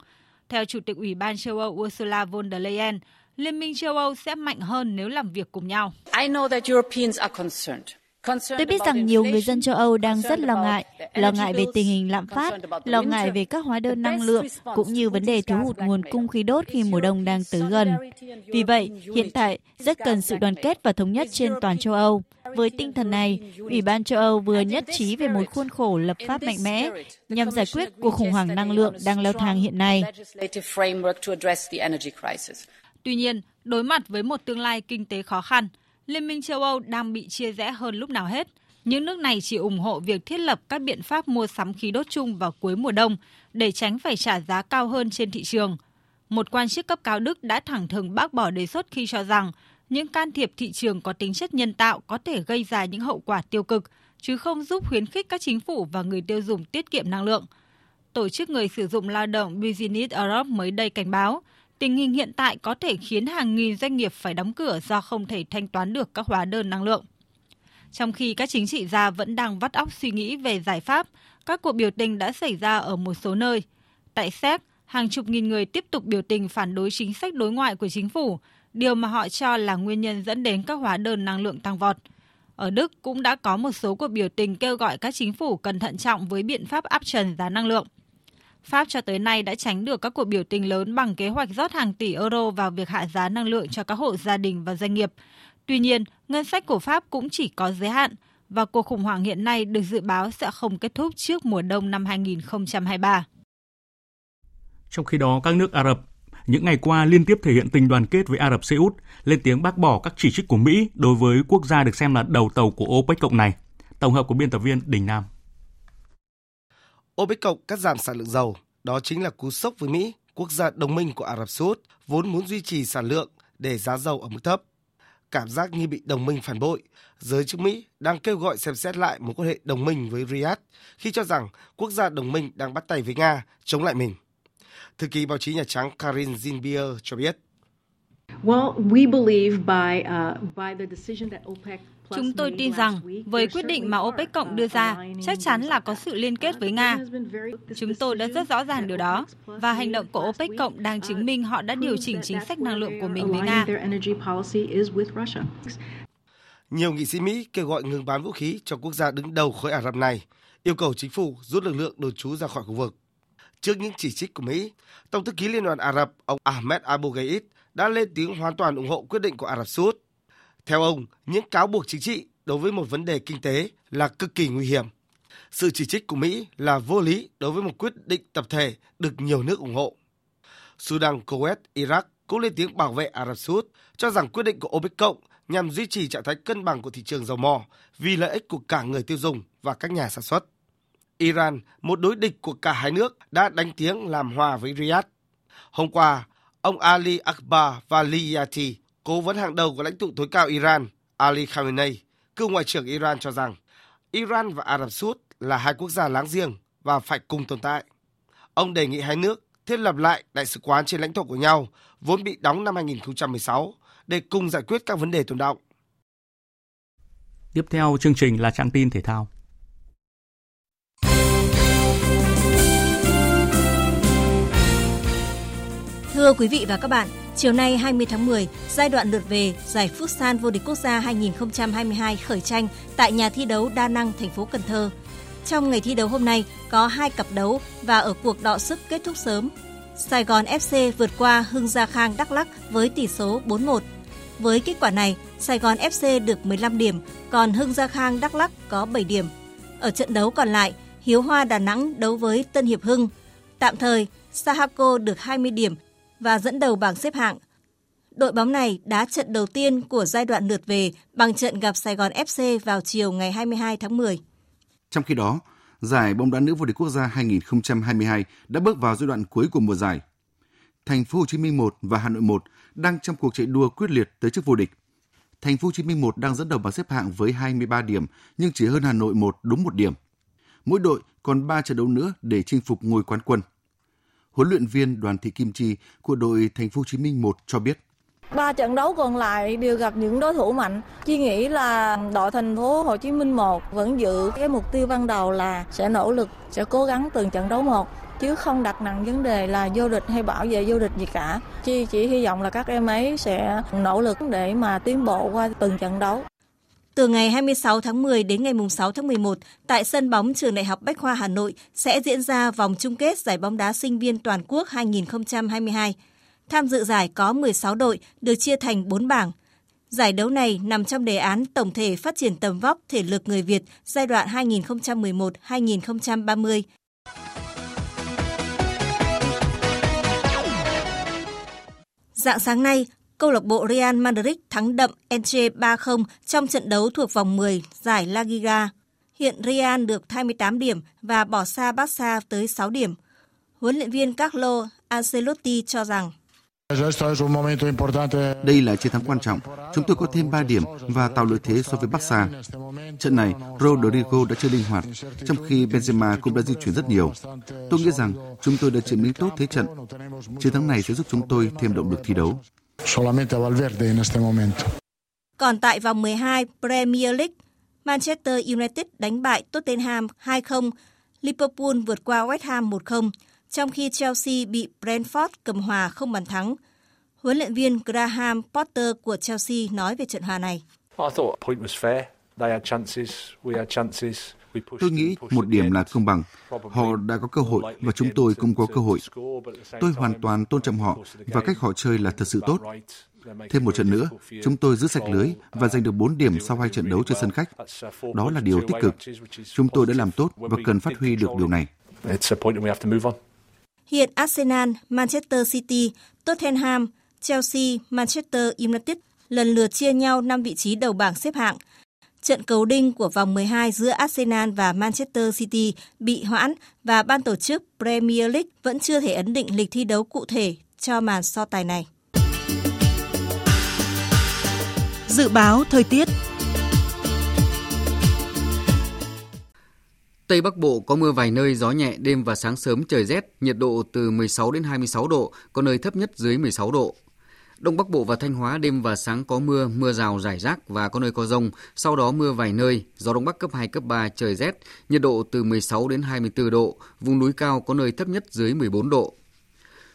Theo Chủ tịch Ủy ban châu Âu Ursula von der Leyen, Liên minh châu Âu sẽ mạnh hơn nếu làm việc cùng nhau. Tôi biết rằng nhiều người dân châu Âu đang rất lo ngại, lo ngại về tình hình lạm phát, lo ngại về các hóa đơn năng lượng, cũng như vấn đề thiếu hụt nguồn cung khí đốt khi mùa đông đang tới gần. Vì vậy, hiện tại rất cần sự đoàn kết và thống nhất trên toàn châu Âu. Với tinh thần này, Ủy ban châu Âu vừa nhất trí về một khuôn khổ lập pháp mạnh mẽ nhằm giải quyết cuộc khủng hoảng năng lượng đang leo thang hiện nay. Tuy nhiên, đối mặt với một tương lai kinh tế khó khăn, Liên minh châu Âu đang bị chia rẽ hơn lúc nào hết. Những nước này chỉ ủng hộ việc thiết lập các biện pháp mua sắm khí đốt chung vào cuối mùa đông để tránh phải trả giá cao hơn trên thị trường. Một quan chức cấp cao Đức đã thẳng thừng bác bỏ đề xuất khi cho rằng những can thiệp thị trường có tính chất nhân tạo có thể gây ra những hậu quả tiêu cực, chứ không giúp khuyến khích các chính phủ và người tiêu dùng tiết kiệm năng lượng. Tổ chức người sử dụng lao động Business Europe mới đây cảnh báo, tình hình hiện tại có thể khiến hàng nghìn doanh nghiệp phải đóng cửa do không thể thanh toán được các hóa đơn năng lượng. Trong khi các chính trị gia vẫn đang vắt óc suy nghĩ về giải pháp, các cuộc biểu tình đã xảy ra ở một số nơi. Tại Séc, hàng chục nghìn người tiếp tục biểu tình phản đối chính sách đối ngoại của chính phủ, điều mà họ cho là nguyên nhân dẫn đến các hóa đơn năng lượng tăng vọt. Ở Đức cũng đã có một số cuộc biểu tình kêu gọi các chính phủ cần thận trọng với biện pháp áp trần giá năng lượng. Pháp cho tới nay đã tránh được các cuộc biểu tình lớn bằng kế hoạch rót hàng tỷ euro vào việc hạ giá năng lượng cho các hộ gia đình và doanh nghiệp. Tuy nhiên, ngân sách của Pháp cũng chỉ có giới hạn và cuộc khủng hoảng hiện nay được dự báo sẽ không kết thúc trước mùa đông năm 2023. Trong khi đó, các nước Ả Rập những ngày qua liên tiếp thể hiện tình đoàn kết với Ả Rập Xê Út, lên tiếng bác bỏ các chỉ trích của Mỹ đối với quốc gia được xem là đầu tàu của OPEC cộng này. Tổng hợp của biên tập viên Đình Nam. OPEC cộng cắt giảm sản lượng dầu, đó chính là cú sốc với Mỹ, quốc gia đồng minh của Ả Rập Xê Út, vốn muốn duy trì sản lượng để giá dầu ở mức thấp. Cảm giác như bị đồng minh phản bội, giới chức Mỹ đang kêu gọi xem xét lại mối quan hệ đồng minh với Riyadh khi cho rằng quốc gia đồng minh đang bắt tay với Nga chống lại mình. Thư ký báo chí Nhà Trắng Karin Zinbier cho biết. Chúng tôi tin rằng với quyết định mà OPEC cộng đưa ra, chắc chắn là có sự liên kết với Nga. Chúng tôi đã rất rõ ràng điều đó và hành động của OPEC cộng đang chứng minh họ đã điều chỉnh chính sách năng lượng của mình với Nga. Nhiều nghị sĩ Mỹ kêu gọi ngừng bán vũ khí cho quốc gia đứng đầu khối Ả Rập này, yêu cầu chính phủ rút lực lượng đồn trú ra khỏi khu vực. Trước những chỉ trích của Mỹ, Tổng thư ký Liên đoàn Ả Rập ông Ahmed Abu Ghaid đã lên tiếng hoàn toàn ủng hộ quyết định của Ả Rập Xê Út. Theo ông, những cáo buộc chính trị đối với một vấn đề kinh tế là cực kỳ nguy hiểm. Sự chỉ trích của Mỹ là vô lý đối với một quyết định tập thể được nhiều nước ủng hộ. Sudan, Kuwait, Iraq cũng lên tiếng bảo vệ Ả Rập Xê Út, cho rằng quyết định của OPEC cộng nhằm duy trì trạng thái cân bằng của thị trường dầu mỏ vì lợi ích của cả người tiêu dùng và các nhà sản xuất. Iran, một đối địch của cả hai nước, đã đánh tiếng làm hòa với Riyadh. Hôm qua, ông Ali Akbar Valiyati, cố vấn hàng đầu của lãnh tụ tối cao Iran, Ali Khamenei, cựu ngoại trưởng Iran cho rằng Iran và Ả Rập Xê Út là hai quốc gia láng giềng và phải cùng tồn tại. Ông đề nghị hai nước thiết lập lại đại sứ quán trên lãnh thổ của nhau, vốn bị đóng năm 2016, để cùng giải quyết các vấn đề tồn động. Tiếp theo chương trình là trang tin thể thao. Thưa quý vị và các bạn, chiều nay 20 tháng 10, giai đoạn lượt về giải Futsal vô địch quốc gia 2022 khởi tranh tại nhà thi đấu Đa Năng, thành phố Cần Thơ. Trong ngày thi đấu hôm nay có hai cặp đấu và ở cuộc đọ sức kết thúc sớm. Sài Gòn FC vượt qua Hưng Gia Khang Đắk Lắk với tỷ số 4-1. Với kết quả này, Sài Gòn FC được 15 điểm, còn Hưng Gia Khang Đắk Lắk có 7 điểm. Ở trận đấu còn lại, Hiếu Hoa Đà Nẵng đấu với Tân Hiệp Hưng. Tạm thời, Sahako được 20 điểm và dẫn đầu bảng xếp hạng. Đội bóng này đá trận đầu tiên của giai đoạn lượt về bằng trận gặp Sài Gòn FC vào chiều ngày 22 tháng 10. Trong khi đó, giải bóng đá nữ vô địch quốc gia 2022 đã bước vào giai đoạn cuối của mùa giải. Thành phố Hồ Chí Minh 1 và Hà Nội 1 đang trong cuộc chạy đua quyết liệt tới chức vô địch. Thành phố Hồ Chí Minh 1 đang dẫn đầu bảng xếp hạng với 23 điểm nhưng chỉ hơn Hà Nội 1 đúng một điểm. Mỗi đội còn 3 trận đấu nữa để chinh phục ngôi quán quân. Huấn luyện viên Đoàn Thị Kim Chi của đội Thành phố Hồ Chí Minh 1 cho biết Ba trận đấu còn lại đều gặp những đối thủ mạnh. Chi nghĩ là đội thành phố Hồ Chí Minh 1 vẫn giữ cái mục tiêu ban đầu là sẽ nỗ lực, sẽ cố gắng từng trận đấu một chứ không đặt nặng vấn đề là vô địch hay bảo vệ vô địch gì cả. Chi chỉ hy vọng là các em ấy sẽ nỗ lực để mà tiến bộ qua từng trận đấu. Từ ngày 26 tháng 10 đến ngày 6 tháng 11, tại sân bóng Trường Đại học Bách khoa Hà Nội sẽ diễn ra vòng chung kết giải bóng đá sinh viên toàn quốc 2022. Tham dự giải có 16 đội được chia thành 4 bảng. Giải đấu này nằm trong đề án tổng thể phát triển tầm vóc thể lực người Việt giai đoạn 2011-2030. Dạng sáng nay, câu lạc bộ Real Madrid thắng đậm Elche 3-0 trong trận đấu thuộc vòng 10 giải La Liga. Hiện Real được 28 điểm và bỏ xa Barca tới 6 điểm. Huấn luyện viên Carlo Ancelotti cho rằng đây là chiến thắng quan trọng. Chúng tôi có thêm 3 điểm và tạo lợi thế so với Barca. Trận này, Rodrigo đã chơi linh hoạt, trong khi Benzema cũng đã di chuyển rất nhiều. Tôi nghĩ rằng chúng tôi đã chiến lý tốt thế trận. Chiến thắng này sẽ giúp chúng tôi thêm động lực thi đấu. Còn tại vòng 12 Premier League, Manchester United đánh bại Tottenham 2-0, Liverpool vượt qua West Ham 1-0, trong khi Chelsea bị Brentford cầm hòa không bàn thắng. Huấn luyện viên Graham Potter của Chelsea nói về trận hòa này. Tôi nghĩ một điểm là công bằng. Họ đã có cơ hội và chúng tôi cũng có cơ hội. Tôi hoàn toàn tôn trọng họ và cách họ chơi là thật sự tốt. Thêm một trận nữa, chúng tôi giữ sạch lưới và giành được 4 điểm sau hai trận đấu trên sân khách. Đó là điều tích cực. Chúng tôi đã làm tốt và cần phát huy được điều này. Hiện Arsenal, Manchester City, Tottenham, Chelsea, Manchester United lần lượt chia nhau 5 vị trí đầu bảng xếp hạng. Trận cầu đinh của vòng 12 giữa Arsenal và Manchester City bị hoãn và ban tổ chức Premier League vẫn chưa thể ấn định lịch thi đấu cụ thể cho màn so tài này. Dự báo thời tiết Tây Bắc Bộ có mưa vài nơi, gió nhẹ, đêm và sáng sớm trời rét, nhiệt độ từ 16 đến 26 độ, có nơi thấp nhất dưới 16 độ. Đông Bắc Bộ và Thanh Hóa đêm và sáng có mưa, mưa rào rải rác và có nơi có rông, sau đó mưa vài nơi, gió Đông Bắc cấp 2, cấp 3, trời rét, nhiệt độ từ 16 đến 24 độ, vùng núi cao có nơi thấp nhất dưới 14 độ.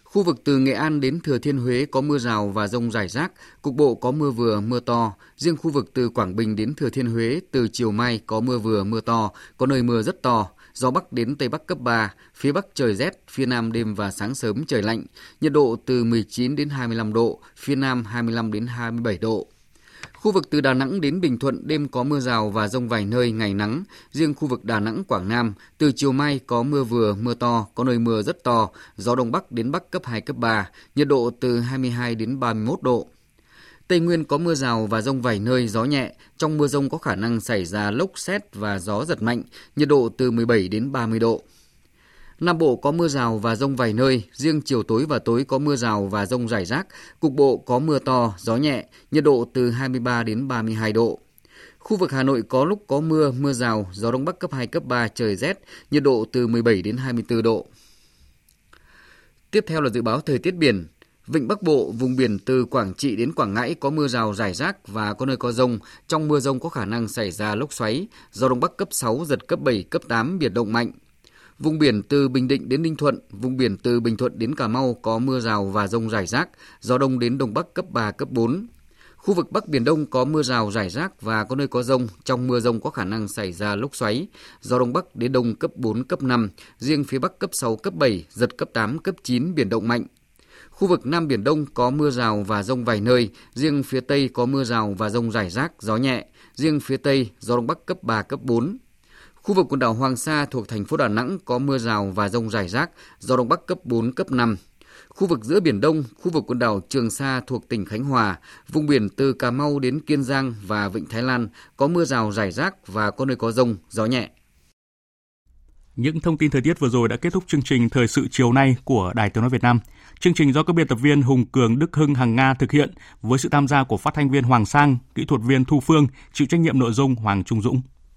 Khu vực từ Nghệ An đến Thừa Thiên Huế có mưa rào và rông rải rác, cục bộ có mưa vừa, mưa to. Riêng khu vực từ Quảng Bình đến Thừa Thiên Huế từ chiều mai có mưa vừa, mưa to, có nơi mưa rất to gió Bắc đến Tây Bắc cấp 3, phía Bắc trời rét, phía Nam đêm và sáng sớm trời lạnh, nhiệt độ từ 19 đến 25 độ, phía Nam 25 đến 27 độ. Khu vực từ Đà Nẵng đến Bình Thuận đêm có mưa rào và rông vài nơi, ngày nắng. Riêng khu vực Đà Nẵng, Quảng Nam, từ chiều mai có mưa vừa, mưa to, có nơi mưa rất to, gió Đông Bắc đến Bắc cấp 2, cấp 3, nhiệt độ từ 22 đến 31 độ. Tây Nguyên có mưa rào và rông vài nơi, gió nhẹ. Trong mưa rông có khả năng xảy ra lốc xét và gió giật mạnh, nhiệt độ từ 17 đến 30 độ. Nam Bộ có mưa rào và rông vài nơi, riêng chiều tối và tối có mưa rào và rông rải rác, cục bộ có mưa to, gió nhẹ, nhiệt độ từ 23 đến 32 độ. Khu vực Hà Nội có lúc có mưa, mưa rào, gió đông bắc cấp 2, cấp 3, trời rét, nhiệt độ từ 17 đến 24 độ. Tiếp theo là dự báo thời tiết biển. Vịnh Bắc Bộ, vùng biển từ Quảng Trị đến Quảng Ngãi có mưa rào rải rác và có nơi có rông. Trong mưa rông có khả năng xảy ra lốc xoáy, gió đông bắc cấp 6, giật cấp 7, cấp 8, biển động mạnh. Vùng biển từ Bình Định đến Ninh Thuận, vùng biển từ Bình Thuận đến Cà Mau có mưa rào và rông rải rác, gió đông đến đông bắc cấp 3, cấp 4. Khu vực Bắc Biển Đông có mưa rào rải rác và có nơi có rông. Trong mưa rông có khả năng xảy ra lốc xoáy. Gió Đông Bắc đến Đông cấp 4, cấp 5. Riêng phía Bắc cấp 6, cấp 7, giật cấp 8, cấp 9, biển động mạnh. Khu vực Nam Biển Đông có mưa rào và rông vài nơi. Riêng phía Tây có mưa rào và rông rải rác, gió nhẹ. Riêng phía Tây, gió Đông Bắc cấp 3, cấp 4. Khu vực quần đảo Hoàng Sa thuộc thành phố Đà Nẵng có mưa rào và rông rải rác, gió Đông Bắc cấp 4, cấp 5. Khu vực giữa Biển Đông, khu vực quần đảo Trường Sa thuộc tỉnh Khánh Hòa, vùng biển từ Cà Mau đến Kiên Giang và Vịnh Thái Lan có mưa rào rải rác và có nơi có rông, gió nhẹ. Những thông tin thời tiết vừa rồi đã kết thúc chương trình Thời sự chiều nay của Đài Tiếng Nói Việt Nam. Chương trình do các biên tập viên Hùng Cường, Đức Hưng, Hằng Nga thực hiện với sự tham gia của phát thanh viên Hoàng Sang, kỹ thuật viên Thu Phương, chịu trách nhiệm nội dung Hoàng Trung Dũng.